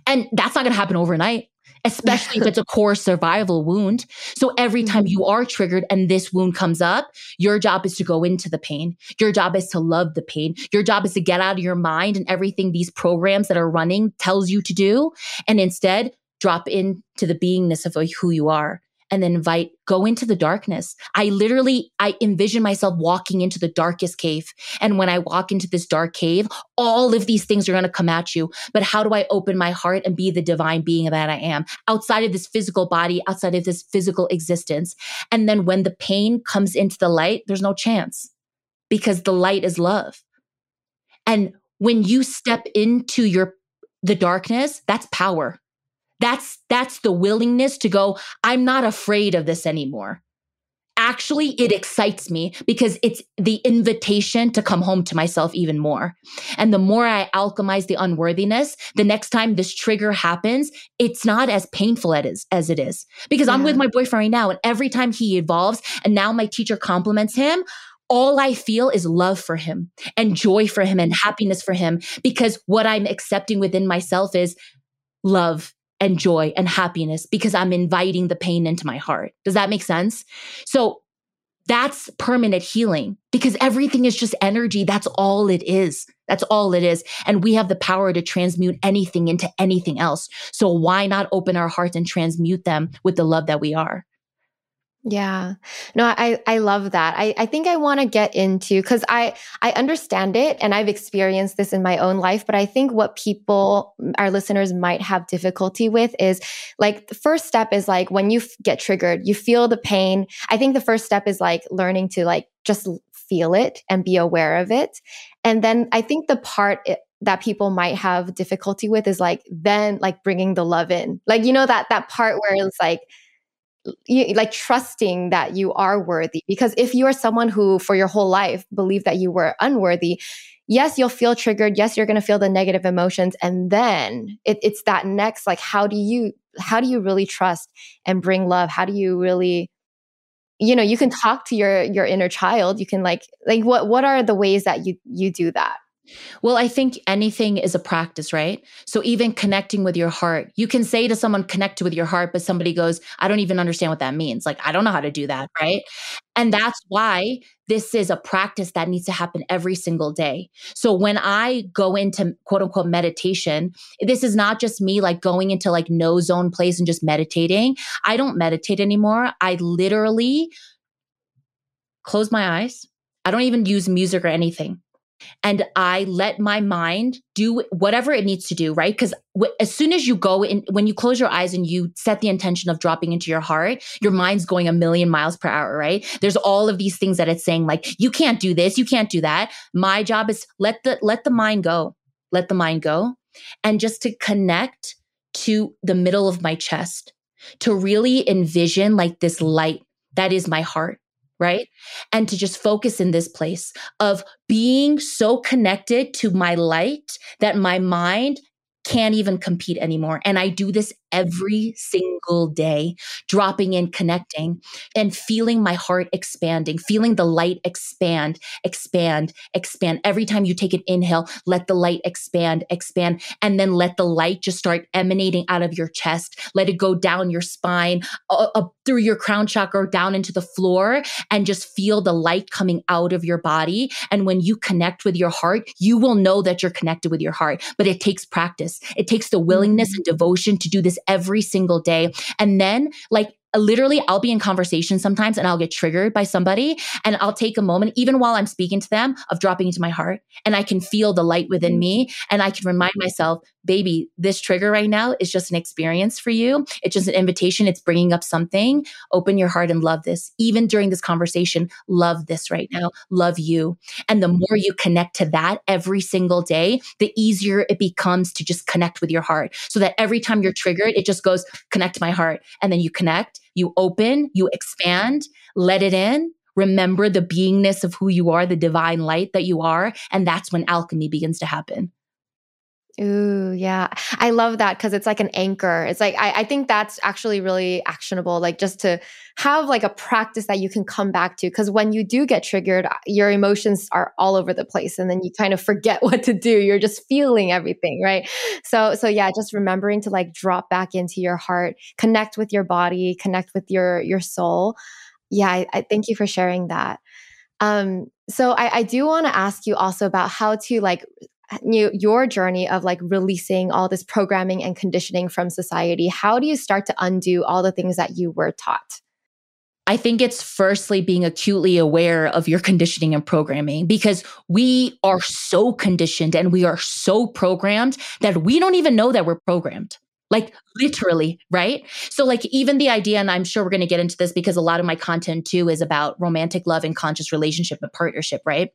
And that's not going to happen overnight especially if it's a core survival wound. So every time mm-hmm. you are triggered and this wound comes up, your job is to go into the pain. Your job is to love the pain. Your job is to get out of your mind and everything these programs that are running tells you to do. And instead, drop into the beingness of who you are and then invite go into the darkness. I literally i envision myself walking into the darkest cave. And when i walk into this dark cave all of these things are going to come at you. But how do i open my heart and be the divine being that i am? Outside of this physical body outside of this physical existence. And then when the pain comes into the light there's no chance because the light is love. And when you step into your the darkness that's power that's that's the willingness to go, I'm not afraid of this anymore. Actually, it excites me because it's the invitation to come home to myself even more. And the more I alchemize the unworthiness, the next time this trigger happens, it's not as painful as, as it is. Because yeah. I'm with my boyfriend right now, and every time he evolves, and now my teacher compliments him, all I feel is love for him and joy for him and happiness for him because what I'm accepting within myself is love and joy and happiness because I'm inviting the pain into my heart. Does that make sense? So that's permanent healing because everything is just energy. That's all it is. That's all it is. And we have the power to transmute anything into anything else. So why not open our hearts and transmute them with the love that we are? Yeah. No, I, I love that. I, I think I want to get into because I, I understand it and I've experienced this in my own life, but I think what people, our listeners might have difficulty with is like the first step is like when you f- get triggered, you feel the pain. I think the first step is like learning to like just feel it and be aware of it. And then I think the part it, that people might have difficulty with is like then like bringing the love in. Like, you know, that, that part where it's like, you, like trusting that you are worthy. Because if you are someone who, for your whole life, believed that you were unworthy, yes, you'll feel triggered. Yes, you're going to feel the negative emotions, and then it, it's that next, like, how do you how do you really trust and bring love? How do you really you know you can talk to your your inner child you can like like what what are the ways that you you do that well, I think anything is a practice, right? So even connecting with your heart, you can say to someone, connect with your heart, but somebody goes, I don't even understand what that means. Like, I don't know how to do that, right? And that's why this is a practice that needs to happen every single day. So when I go into quote unquote meditation, this is not just me like going into like no zone place and just meditating. I don't meditate anymore. I literally close my eyes. I don't even use music or anything and I let my mind do whatever it needs to do, right? Because w- as soon as you go in, when you close your eyes and you set the intention of dropping into your heart, your mind's going a million miles per hour, right? There's all of these things that it's saying, like, you can't do this, you can't do that. My job is let the let the mind go, let the mind go, and just to connect to the middle of my chest, to really envision like this light that is my heart right? And to just focus in this place of being so connected to my light that my mind can't even compete anymore. And I do this every single day, dropping in, connecting, and feeling my heart expanding, feeling the light expand, expand, expand. Every time you take an inhale, let the light expand, expand, and then let the light just start emanating out of your chest. Let it go down your spine, up through your crown chakra, down into the floor, and just feel the light coming out of your body. And when you connect with your heart, you will know that you're connected with your heart. But it takes practice. It takes the willingness mm-hmm. and devotion to do this every single day. And then, like, literally I'll be in conversation sometimes and I'll get triggered by somebody and I'll take a moment, even while I'm speaking to them, of dropping into my heart and I can feel the light within me and I can remind myself, baby, this trigger right now is just an experience for you. It's just an invitation. It's bringing up something. Open your heart and love this. Even during this conversation, love this right now. Love you. And the more you connect to that every single day, the easier it becomes to just connect with your heart so that every time you're triggered, it just goes, connect my heart. And then you connect you open, you expand, let it in, remember the beingness of who you are, the divine light that you are. And that's when alchemy begins to happen. Ooh, yeah. I love that because it's like an anchor. It's like, I, I think that's actually really actionable, like just to have like a practice that you can come back to. Because when you do get triggered, your emotions are all over the place and then you kind of forget what to do. You're just feeling everything, right? So, so yeah, just remembering to like drop back into your heart, connect with your body, connect with your, your soul. Yeah, I, I thank you for sharing that. Um, so I, I do want to ask you also about how to like you, your journey of like releasing all this programming and conditioning from society how do you start to undo all the things that you were taught I think it's firstly being acutely aware of your conditioning and programming because we are so conditioned and we are so programmed that we don't even know that we're programmed. Like literally, right? So, like, even the idea, and I'm sure we're going to get into this because a lot of my content too is about romantic love and conscious relationship and partnership, right?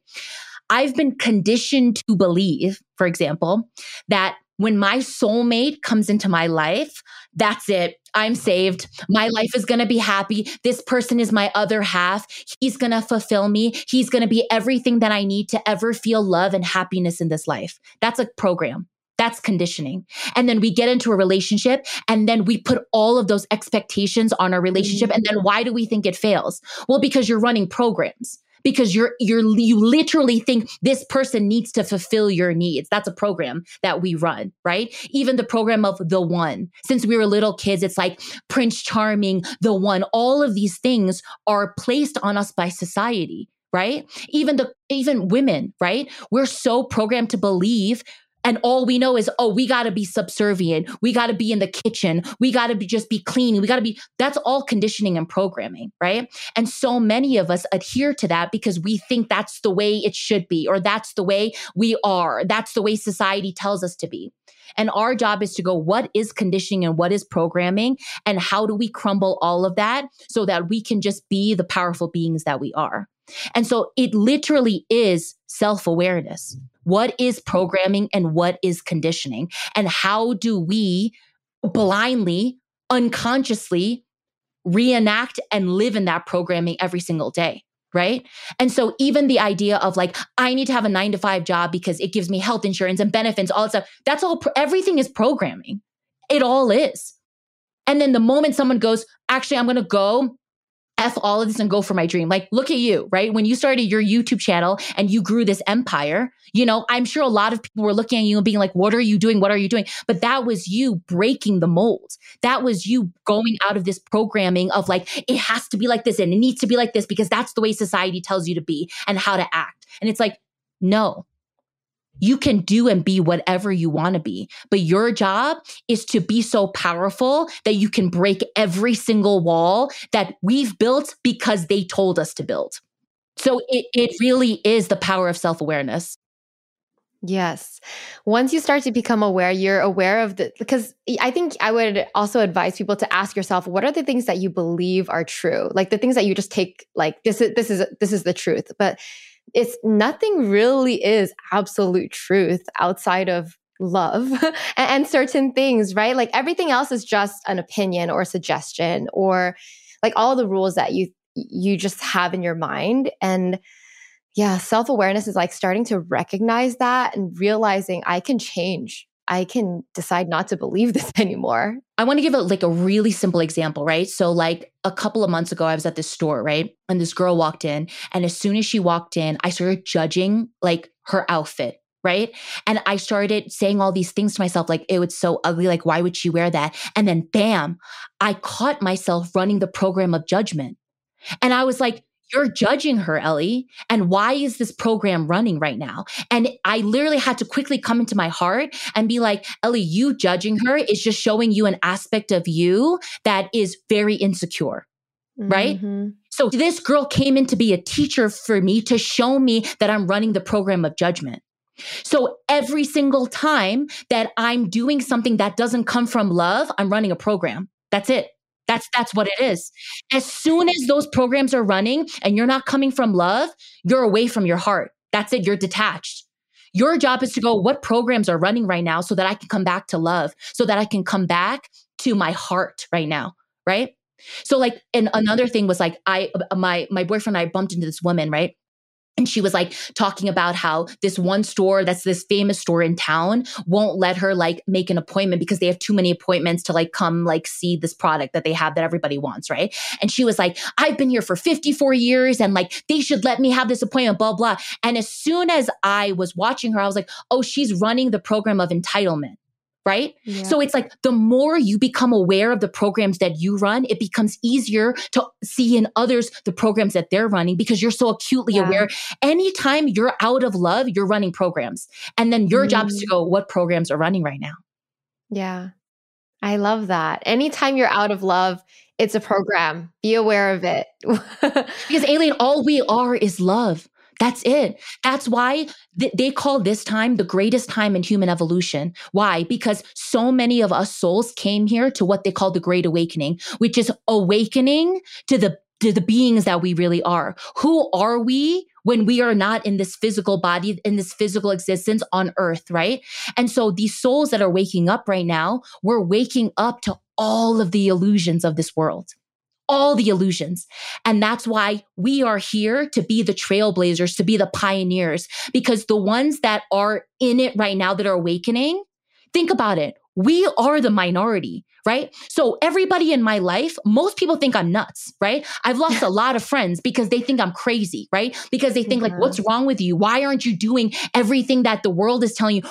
I've been conditioned to believe, for example, that when my soulmate comes into my life, that's it. I'm saved. My life is going to be happy. This person is my other half. He's going to fulfill me. He's going to be everything that I need to ever feel love and happiness in this life. That's a program. That's conditioning. And then we get into a relationship and then we put all of those expectations on our relationship. Mm-hmm. And then why do we think it fails? Well, because you're running programs because you're you're you literally think this person needs to fulfill your needs. That's a program that we run, right? Even the program of the one. Since we were little kids, it's like Prince Charming, the one. All of these things are placed on us by society, right? Even the even women, right? We're so programmed to believe and all we know is, oh, we got to be subservient. We got to be in the kitchen. We got to be just be clean. We got to be, that's all conditioning and programming, right? And so many of us adhere to that because we think that's the way it should be, or that's the way we are. That's the way society tells us to be. And our job is to go, what is conditioning and what is programming? And how do we crumble all of that so that we can just be the powerful beings that we are? And so it literally is self awareness. What is programming and what is conditioning? And how do we blindly, unconsciously reenact and live in that programming every single day? Right. And so even the idea of like, I need to have a nine to five job because it gives me health insurance and benefits, all that stuff, that's all, everything is programming. It all is. And then the moment someone goes, actually, I'm going to go F all of this and go for my dream. Like, look at you, right? When you started your YouTube channel and you grew this empire, you know, I'm sure a lot of people were looking at you and being like, what are you doing? What are you doing? But that was you breaking the mold. That was you going out of this programming of like, it has to be like this and it needs to be like this because that's the way society tells you to be and how to act. And it's like, no, you can do and be whatever you want to be. But your job is to be so powerful that you can break every single wall that we've built because they told us to build. So it, it really is the power of self awareness. Yes. Once you start to become aware, you're aware of the, because I think I would also advise people to ask yourself, what are the things that you believe are true? Like the things that you just take, like, this is, this is, this is the truth. But it's nothing really is absolute truth outside of love and, certain things, right? Like everything else is just an opinion or suggestion or like all the rules that you you just have in your mind and yeah, self-awareness is like starting to recognize that and realizing I can change. I can decide not to believe this anymore. I want to give it like a really simple example, right? So, like a couple of months ago, I was at this store, right? And this girl walked in. And as soon as she walked in, I started judging like her outfit right? And I started saying all these things to myself, like it was so ugly. Like, why would she wear that? And then bam, I caught myself running the program of judgment. And I was like, you're judging her, Ellie. And why is this program running right now? And I literally had to quickly come into my heart and be like, Ellie, you judging her is just showing you an aspect of you that is very insecure. Right? Mm-hmm. So this girl came in to be a teacher for me to show me that I'm running the program of judgment. So every single time that I'm doing something that doesn't come from love, I'm running a program. That's it. That's that's what it is. As soon as those programs are running and you're not coming from love, you're away from your heart. That's it. You're detached. Your job is to go, what programs are running right now so that I can come back to love, so that I can come back to my heart right now. Right. So like, and another thing was like, I, my, my boyfriend and I bumped into this woman, right? And she was like talking about how this one store that's this famous store in town won't let her like make an appointment because they have too many appointments to like come like see this product that they have that everybody wants, right? And she was like, I've been here for 54 years and like they should let me have this appointment, blah, blah. And as soon as I was watching her, I was like, oh, she's running the program of entitlement right? Yeah. So it's like the more you become aware of the programs that you run, it becomes easier to see in others the programs that they're running because you're so acutely yeah. aware. Anytime you're out of love, you're running programs. And then your mm. job is to mm. go, what programs are running right now? Yeah. I love that. Anytime you're out of love, it's a program. Be aware of it. because Aileen, all we are is love. That's it. That's why th- they call this time the greatest time in human evolution. Why? Because so many of us souls came here to what they call the great awakening, which is awakening to the to the beings that we really are. Who are we when we are not in this physical body, in this physical existence on earth, right? And so these souls that are waking up right now, we're waking up to all of the illusions of this world all the illusions. And that's why we are here to be the trailblazers, to be the pioneers, because the ones that are in it right now that are awakening, think about it. We are the minority, right? So everybody in my life, most people think I'm nuts, right? I've lost a lot of friends because they think I'm crazy, right? Because they think yeah. like, what's wrong with you? Why aren't you doing everything that the world is telling you?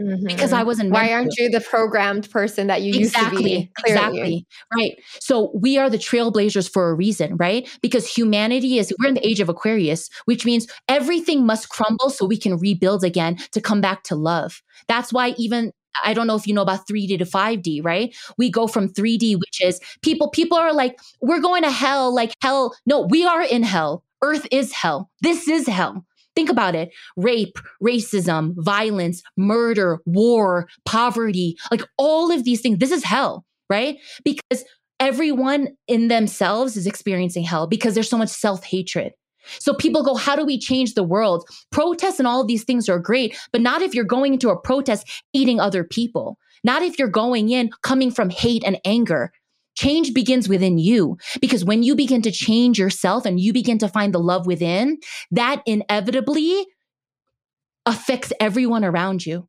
Mm-hmm. Because I wasn't. Why aren't to. you the programmed person that you exactly, used to be? Clearly. Exactly. Right. So we are the trailblazers for a reason, right? Because humanity is, we're in the age of Aquarius, which means everything must crumble so we can rebuild again to come back to love. That's why even I don't know if you know about 3D to 5D, right? We go from 3D, which is people, people are like, we're going to hell, like hell. No, we are in hell. Earth is hell. This is hell. Think about it rape, racism, violence, murder, war, poverty, like all of these things. This is hell, right? Because everyone in themselves is experiencing hell because there's so much self hatred. So people go, how do we change the world? Protests and all these things are great, but not if you're going into a protest hating other people. Not if you're going in coming from hate and anger. Change begins within you because when you begin to change yourself and you begin to find the love within, that inevitably affects everyone around you.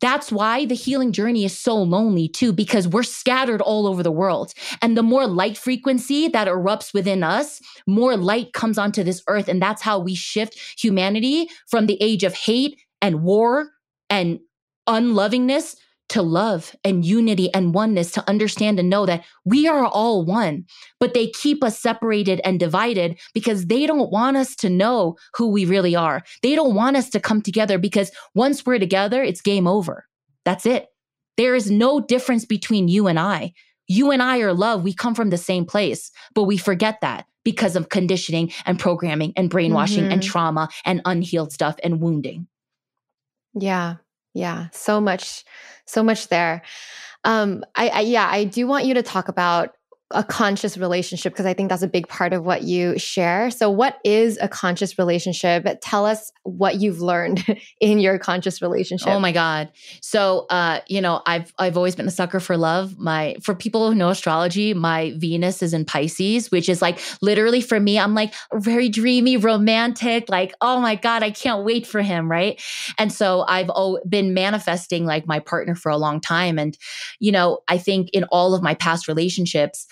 That's why the healing journey is so lonely too, because we're scattered all over the world. And the more light frequency that erupts within us, more light comes onto this earth. And that's how we shift humanity from the age of hate and war and unlovingness to love and unity and oneness to understand and know that we are all one. But they keep us separated and divided because they don't want us to know who we really are. They don't want us to come together because once we're together, it's game over. That's it. There is no difference between you and I. You and I are love. We come from the same place, but we forget that because of conditioning and programming and brainwashing mm-hmm. and trauma and unhealed stuff and wounding. Yeah. Yeah. So much so much there. Um, I, I yeah, I do want you to talk about a conscious relationship because I think that's a big part of what you share. So, what is a conscious relationship? Tell us what you've learned in your conscious relationship. Oh my god! So, uh, you know, I've I've always been a sucker for love. My for people who know astrology, my Venus is in Pisces, which is like literally for me. I'm like very dreamy, romantic. Like, oh my god, I can't wait for him, right? And so I've been manifesting like my partner for a long time, and you know, I think in all of my past relationships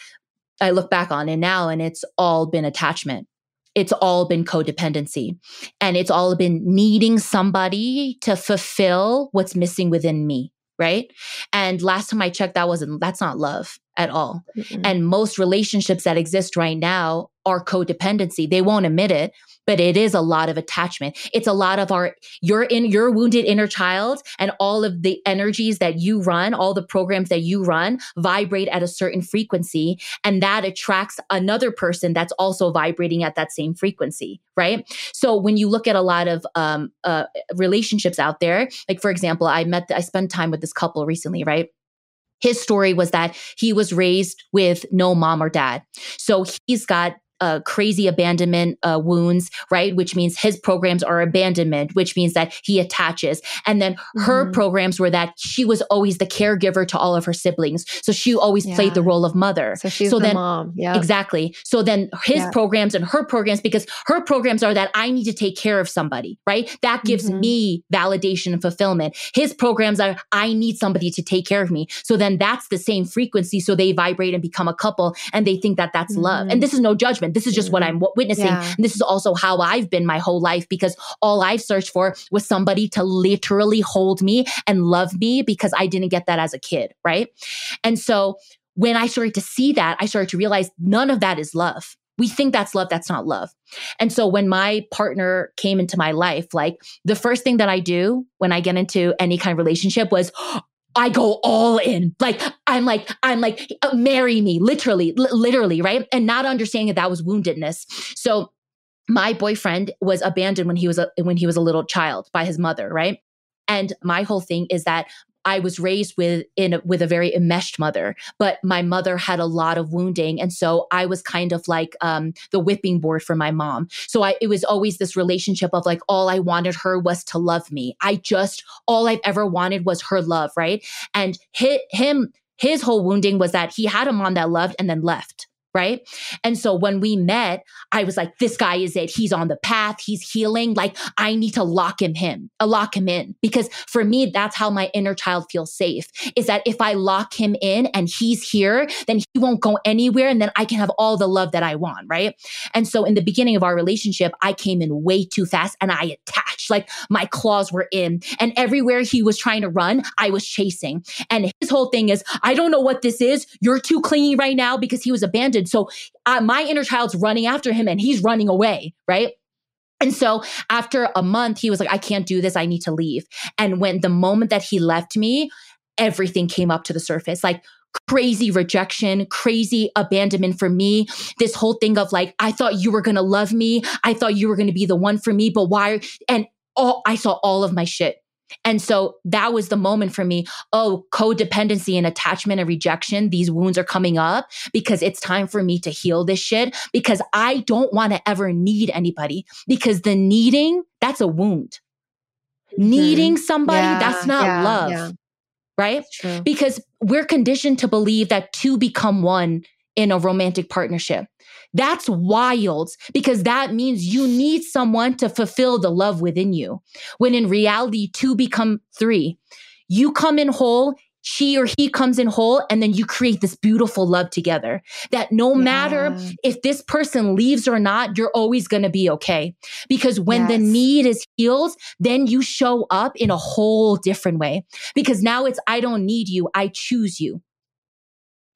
I look back on it now and it's all been attachment. It's all been codependency and it's all been needing somebody to fulfill what's missing within me. Right. And last time I checked, that wasn't, that's not love at all. Mm-hmm. And most relationships that exist right now are codependency. They won't admit it, but it is a lot of attachment. It's a lot of our your in your wounded inner child and all of the energies that you run, all the programs that you run vibrate at a certain frequency and that attracts another person that's also vibrating at that same frequency, right? So when you look at a lot of um, uh, relationships out there, like for example, I met I spent time with this couple recently, right? his story was that he was raised with no mom or dad. So he's got uh, crazy abandonment uh, wounds, right? Which means his programs are abandonment, which means that he attaches. And then mm-hmm. her programs were that she was always the caregiver to all of her siblings. So she always yeah. played the role of mother. So she's so the then, mom. Yeah. Exactly. So then his yeah. programs and her programs, because her programs are that I need to take care of somebody, right? That gives mm-hmm. me validation and fulfillment. His programs are I need somebody to take care of me. So then that's the same frequency. So they vibrate and become a couple and they think that that's mm-hmm. love. And mm-hmm. this is no judgment this is just mm-hmm. what I'm witnessing. Yeah. And this is also how I've been my whole life because all I've searched for was somebody to literally hold me and love me because I didn't get that as a kid. Right. And so when I started to see that, I started to realize none of that is love. We think that's love. That's not love. And so when my partner came into my life, like the first thing that I do when I get into any kind of relationship was, I go all in. Like, I'm like, I'm like, uh, marry me, literally, li- literally, right? And not understanding that that was woundedness. So my boyfriend was abandoned when he was a, when he was a little child by his mother, right? And my whole thing is that I was raised with in with a very enmeshed mother, but my mother had a lot of wounding, and so I was kind of like um, the whipping board for my mom. So I, it was always this relationship of like all I wanted her was to love me. I just all I've ever wanted was her love, right? And hit him. His whole wounding was that he had a mom that loved and then left right? And so when we met, I was like, this guy is it. He's on the path. He's healing. Like I need to lock him him, uh, lock him in. Because for me, that's how my inner child feels safe. Is that if I lock him in and he's here, then he won't go anywhere. And then I can have all the love that I want, right? And so in the beginning of our relationship, I came in way too fast and I attached. Like my claws were in. And everywhere he was trying to run, I was chasing. And his whole thing is, I don't know what this is. You're too clingy right now because he was abandoned so uh, my inner child's running after him and he's running away, right? And so after a month, he was like, I can't do this. I need to leave. And when the moment that he left me, everything came up to the surface like crazy rejection, crazy abandonment for me. This whole thing of like, I thought you were going to love me. I thought you were going to be the one for me, but why? And all I saw all of my shit and so that was the moment for me. Oh, codependency and attachment and rejection. These wounds are coming up because it's time for me to heal this shit because I don't want to ever need anybody because the needing, that's a wound. Mm-hmm. Needing somebody, yeah, that's not yeah, love. Yeah. Right? Because we're conditioned to believe that two become one in a romantic partnership. That's wild because that means you need someone to fulfill the love within you. When in reality, two become three. You come in whole, she or he comes in whole, and then you create this beautiful love together. That no yeah. matter if this person leaves or not, you're always going to be okay. Because when yes. the need is healed, then you show up in a whole different way. Because now it's, I don't need you, I choose you.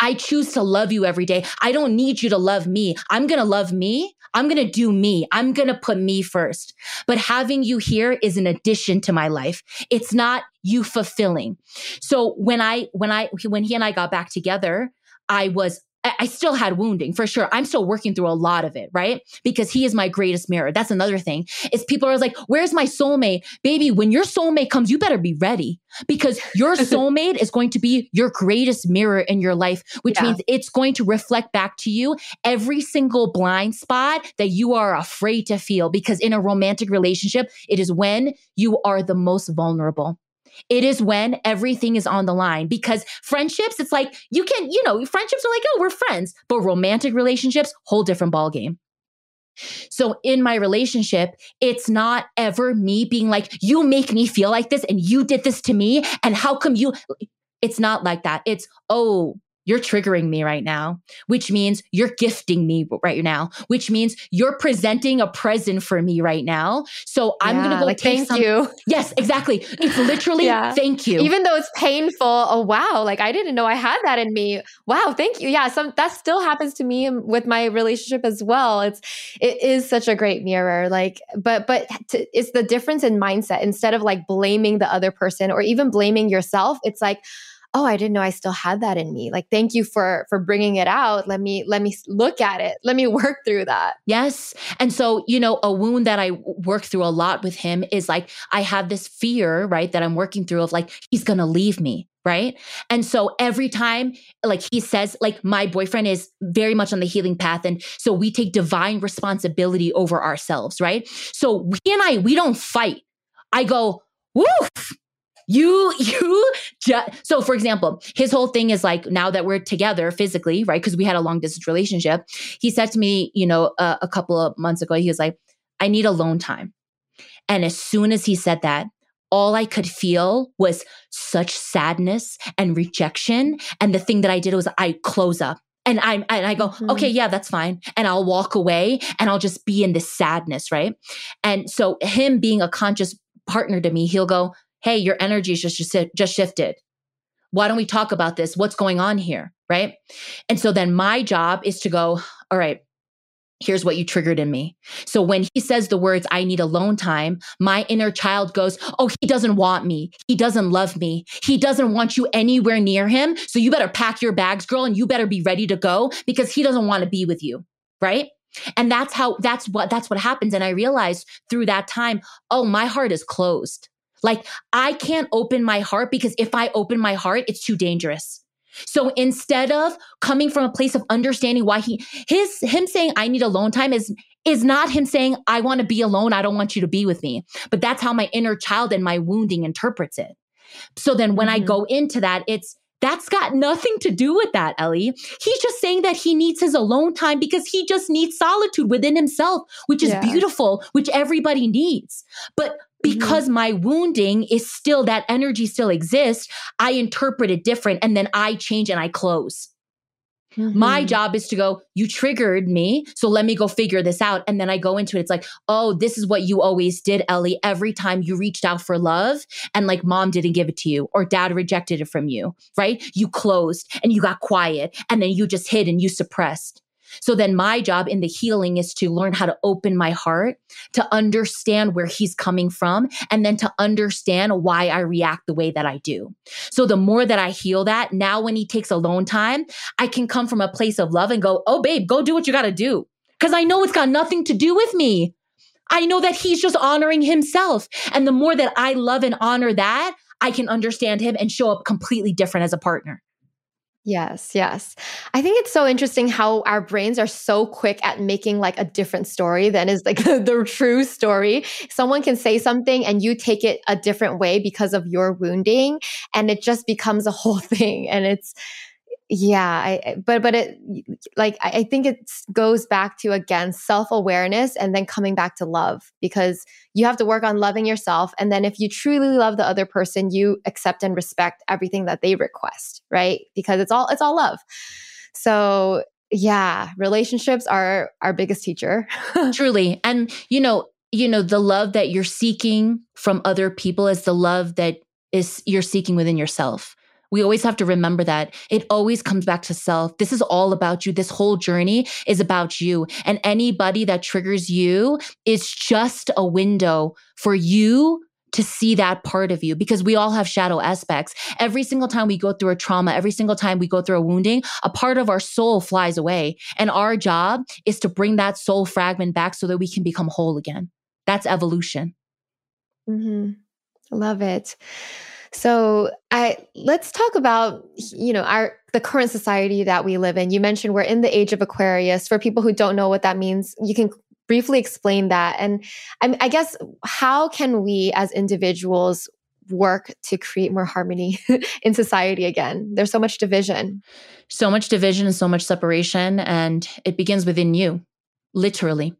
I choose to love you every day. I don't need you to love me. I'm going to love me. I'm going to do me. I'm going to put me first. But having you here is an addition to my life. It's not you fulfilling. So when I, when I, when he and I got back together, I was I still had wounding for sure. I'm still working through a lot of it, right? Because he is my greatest mirror. That's another thing. Is people are like, "Where's my soulmate?" Baby, when your soulmate comes, you better be ready because your soulmate is going to be your greatest mirror in your life, which yeah. means it's going to reflect back to you every single blind spot that you are afraid to feel because in a romantic relationship, it is when you are the most vulnerable. It is when everything is on the line because friendships, it's like you can, you know, friendships are like, oh, we're friends, but romantic relationships, whole different ballgame. So in my relationship, it's not ever me being like, you make me feel like this and you did this to me. And how come you? It's not like that. It's, oh, you're triggering me right now, which means you're gifting me right now, which means you're presenting a present for me right now. So I'm yeah, gonna go like, thank some- you. Yes, exactly. It's literally yeah. thank you. Even though it's painful. Oh wow, like I didn't know I had that in me. Wow, thank you. Yeah, some that still happens to me with my relationship as well. It's it is such a great mirror. Like, but but to, it's the difference in mindset. Instead of like blaming the other person or even blaming yourself, it's like oh i didn't know i still had that in me. Like thank you for for bringing it out. Let me let me look at it. Let me work through that. Yes. And so you know a wound that i work through a lot with him is like i have this fear right that i'm working through of like he's gonna leave me right? And so every time like he says like my boyfriend is very much on the healing path and so we take divine responsibility over ourselves right? So he and i we don't fight. I go woof you, you just, so for example, his whole thing is like, now that we're together physically, right? Cause we had a long distance relationship. He said to me, you know, uh, a couple of months ago, he was like, I need alone time. And as soon as he said that, all I could feel was such sadness and rejection. And the thing that I did was I close up and I and I go, mm-hmm. okay, yeah, that's fine, and I'll walk away, and I'll just be in this sadness, right? And so him being a conscious partner to me, he'll go, hey, your energy just, just, just shifted. Why don't we talk about this? What's going on here? Right. And so then my job is to go, all right, here's what you triggered in me. So when he says the words, I need alone time, my inner child goes, Oh, he doesn't want me. He doesn't love me. He doesn't want you anywhere near him. So you better pack your bags, girl, and you better be ready to go because he doesn't want to be with you. Right. And that's how, that's what, that's what happens. And I realized through that time, oh, my heart is closed. Like I can't open my heart because if I open my heart, it's too dangerous. So instead of coming from a place of understanding why he his him saying I need alone time is is not him saying I want to be alone, I don't want you to be with me. But that's how my inner child and my wounding interprets it. So then when mm-hmm. I go into that, it's that's got nothing to do with that, Ellie. He's just saying that he needs his alone time because he just needs solitude within himself, which is yeah. beautiful, which everybody needs. But. Because mm-hmm. my wounding is still that energy still exists i interpret it different and then i change and i close mm-hmm. my job is to go you triggered me so let me go figure this out and then i go into it it's like oh this is what you always did ellie every time you reached out for love and like mom didn't give it to you or dad rejected it from you right you closed and you got quiet and then you just hid and you suppressed so then my job in the healing is to learn how to open my heart, to understand where he's coming from, and then to understand why I react the way that I do. So the more that I heal that, now when he takes alone time, I can come from a place of love and go, oh, babe, go do what you got to do. Cause I know it's got nothing to do with me. I know that he's just honoring himself. And the more that I love and honor that, I can understand him and show up completely different as a partner. Yes, yes. I think it's so interesting how our brains are so quick at making like a different story than is like the true story. Someone can say something and you take it a different way because of your wounding and it just becomes a whole thing and it's yeah I, but but it like i think it goes back to again self-awareness and then coming back to love because you have to work on loving yourself and then if you truly love the other person you accept and respect everything that they request right? Because it's all it's all love. So yeah relationships are our biggest teacher. Truly and you know you know the love that you're seeking from other people is the love that is you're seeking within yourself we always have to remember that it always comes back to self. This is all about you. This whole journey is about you. And anybody that triggers you is just a window for you to see that part of you because we all have shadow aspects. Every single time we go through a trauma, every single time we go through a wounding, a part of our soul flies away. And our job is to bring that soul fragment back so that we can become whole again. That's evolution. Mm-hmm. Love it. So I let's talk about you know our the current society that we live in. You mentioned we're in the age of Aquarius. For people who don't know what that means, you can briefly explain that. And I, I guess how can we as individuals work to create more harmony in society again? There's so much division. So much division and so much separation, and it begins within you, literally.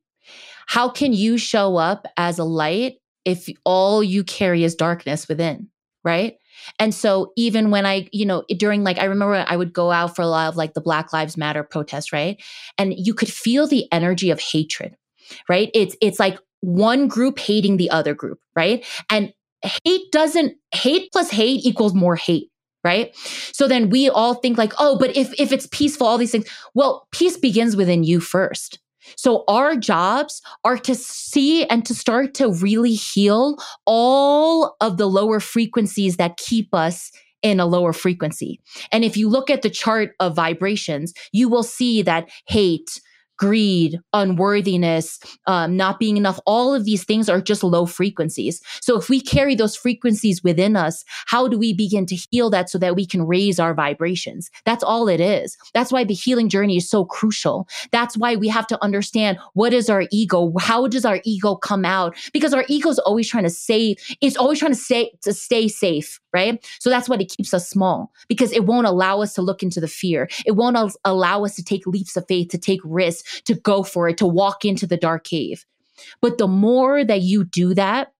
How can you show up as a light if all you carry is darkness within? Right? And so even when I, you know, during like I remember I would go out for a lot of like the Black Lives Matter protests, right? And you could feel the energy of hatred, right? It's it's like one group hating the other group, right? And hate doesn't hate plus hate equals more hate right so then we all think like oh but if if it's peaceful all these things well peace begins within you first so our jobs are to see and to start to really heal all of the lower frequencies that keep us in a lower frequency. And if you look at the chart of vibrations, you will see that hate, greed, unworthiness, um, not being enough, all of these things are just low frequencies. So if we carry those frequencies within us, how do we begin to heal that so that we can raise our vibrations? That's all it is. That's why the healing journey is so crucial. That's why we have to understand what is our ego? How does our ego come out? Because our ego is always trying to save, it's always trying to stay, to stay safe right? So that's what it keeps us small because it won't allow us to look into the fear. It won't al- allow us to take leaps of faith, to take risks, to go for it, to walk into the dark cave. But the more that you do that,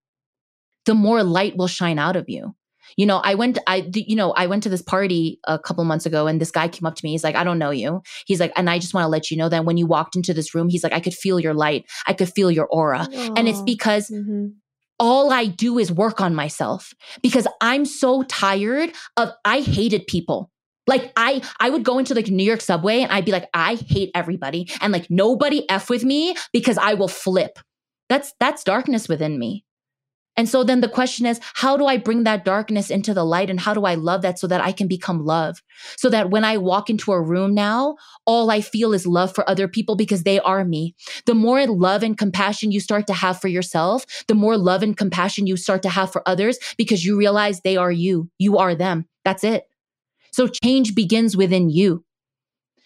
the more light will shine out of you. You know, I went, I, you know, I went to this party a couple months ago and this guy came up to me. He's like, I don't know you. He's like, and I just want to let you know that when you walked into this room, he's like, I could feel your light. I could feel your aura. Aww. And it's because mm-hmm all I do is work on myself because I'm so tired of I hated people. Like I I would go into like New York subway and I'd be like I hate everybody and like nobody f with me because I will flip. That's that's darkness within me. And so then the question is, how do I bring that darkness into the light and how do I love that so that I can become love? So that when I walk into a room now, all I feel is love for other people because they are me. The more love and compassion you start to have for yourself, the more love and compassion you start to have for others because you realize they are you. You are them. That's it. So change begins within you.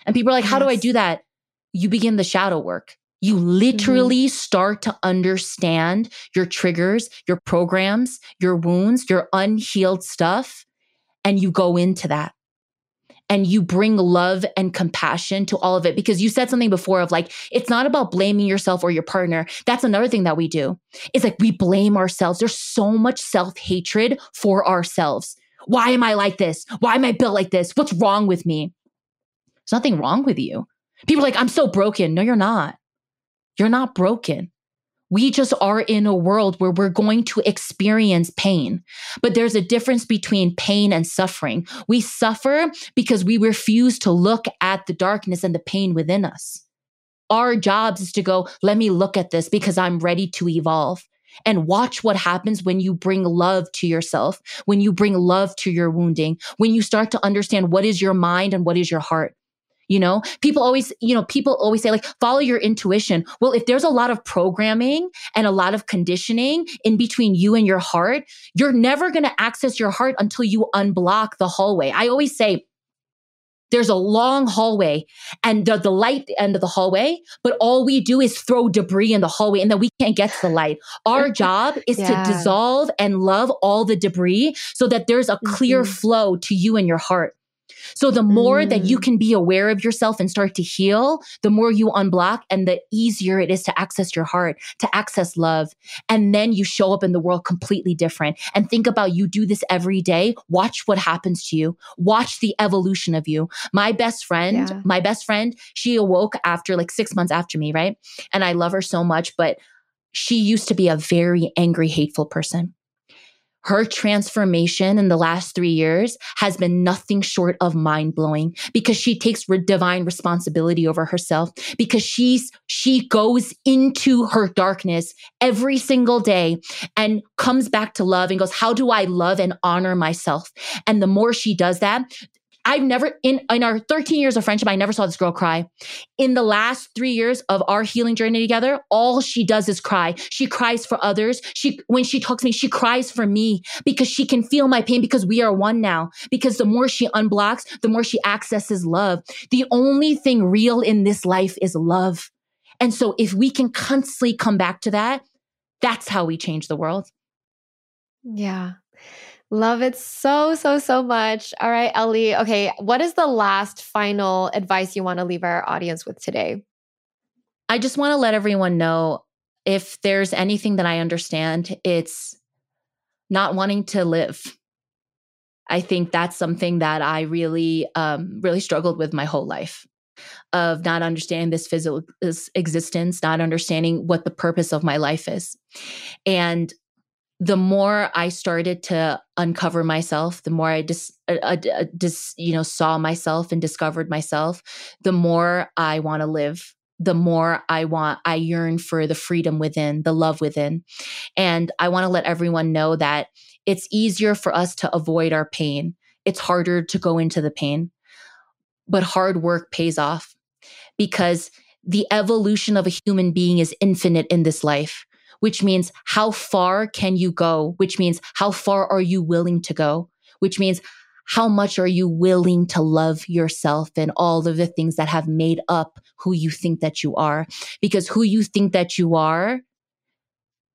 And people are like, yes. how do I do that? You begin the shadow work. You literally mm-hmm. start to understand your triggers, your programs, your wounds, your unhealed stuff, and you go into that. And you bring love and compassion to all of it because you said something before of like, it's not about blaming yourself or your partner. That's another thing that we do. It's like we blame ourselves. There's so much self hatred for ourselves. Why am I like this? Why am I built like this? What's wrong with me? There's nothing wrong with you. People are like, I'm so broken. No, you're not. You're not broken. We just are in a world where we're going to experience pain. But there's a difference between pain and suffering. We suffer because we refuse to look at the darkness and the pain within us. Our jobs is to go, let me look at this because I'm ready to evolve. And watch what happens when you bring love to yourself, when you bring love to your wounding, when you start to understand what is your mind and what is your heart. You know, people always, you know, people always say like, follow your intuition. Well, if there's a lot of programming and a lot of conditioning in between you and your heart, you're never going to access your heart until you unblock the hallway. I always say, there's a long hallway and the, the light end of the hallway, but all we do is throw debris in the hallway and then we can't get to the light. Our job is yeah. to dissolve and love all the debris so that there's a clear mm-hmm. flow to you and your heart. So the more mm. that you mm. can be aware of yourself and start to heal, the more you unblock and the easier it is to access your heart, to access love. And then you show up in the world completely different. And think about you do this every day. Watch what happens to you. Watch the evolution of you. My best friend, yeah. my best friend, she awoke after like six months after me, right? And I love her so much, but she used to be a very angry, hateful person her transformation in the last three years has been nothing short of mind blowing because she takes re- divine responsibility over herself because she's, she goes into her darkness every single day and comes back to love and goes, how do I love and honor myself? And the more she does that, I've never in in our 13 years of friendship, I never saw this girl cry. In the last three years of our healing journey together, all she does is cry. She cries for others. She when she talks to me, she cries for me because she can feel my pain because we are one now. Because the more she unblocks, the more she accesses love. The only thing real in this life is love. And so if we can constantly come back to that, that's how we change the world. Yeah. Love it so, so, so much. All right, Ellie. Okay, what is the last final advice you want to leave our audience with today? I just want to let everyone know if there's anything that I understand, it's not wanting to live. I think that's something that I really, um, really struggled with my whole life of not understanding this physical existence, not understanding what the purpose of my life is. And the more I started to uncover myself, the more I just, uh, uh, uh, just you know, saw myself and discovered myself, the more I want to live. The more I want, I yearn for the freedom within, the love within. And I want to let everyone know that it's easier for us to avoid our pain. It's harder to go into the pain, but hard work pays off because the evolution of a human being is infinite in this life which means how far can you go? Which means how far are you willing to go? Which means how much are you willing to love yourself and all of the things that have made up who you think that you are? Because who you think that you are,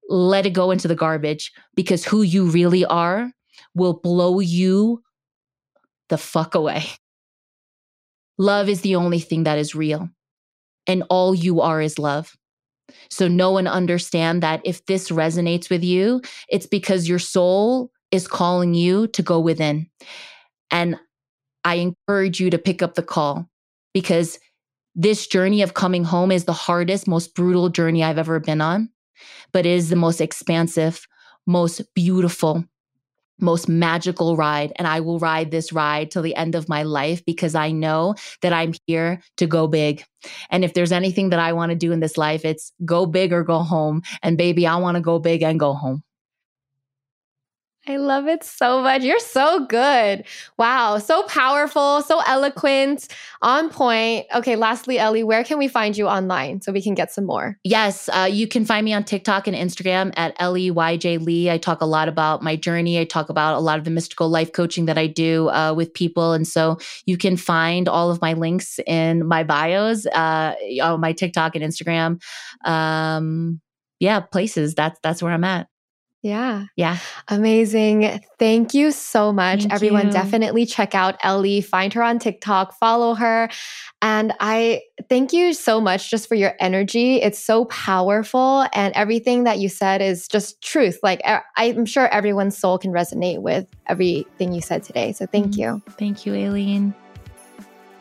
let it go into the garbage because who you really are will blow you the fuck away. Love is the only thing that is real, and all you are is love. So know and understand that if this resonates with you, it's because your soul is calling you to go within. And I encourage you to pick up the call because this journey of coming home is the hardest, most brutal journey I've ever been on, but it is the most expansive, most beautiful, most magical ride. And I will ride this ride till the end of my life because I know that I'm here to go big. And if there's anything that I want to do in this life, it's go big or go home. And baby, I want to go big and go home. I love it so much. You're so good. Wow. So powerful, so eloquent, on point. Okay, lastly, Ellie, where can we find you online so we can get some more? Yes, uh, you can find me on TikTok and Instagram at Ellie Lee. I talk a lot about my journey. I talk about a lot of the mystical life coaching that I do uh, with people. And so you can find all of my links in my bios, uh, on my TikTok and Instagram. Um, yeah, places. That's that's where I'm at. Yeah. Yeah. Amazing. Thank you so much. Thank Everyone, you. definitely check out Ellie, find her on TikTok, follow her. And I thank you so much just for your energy. It's so powerful. And everything that you said is just truth. Like, I'm sure everyone's soul can resonate with everything you said today. So thank mm-hmm. you. Thank you, Aileen.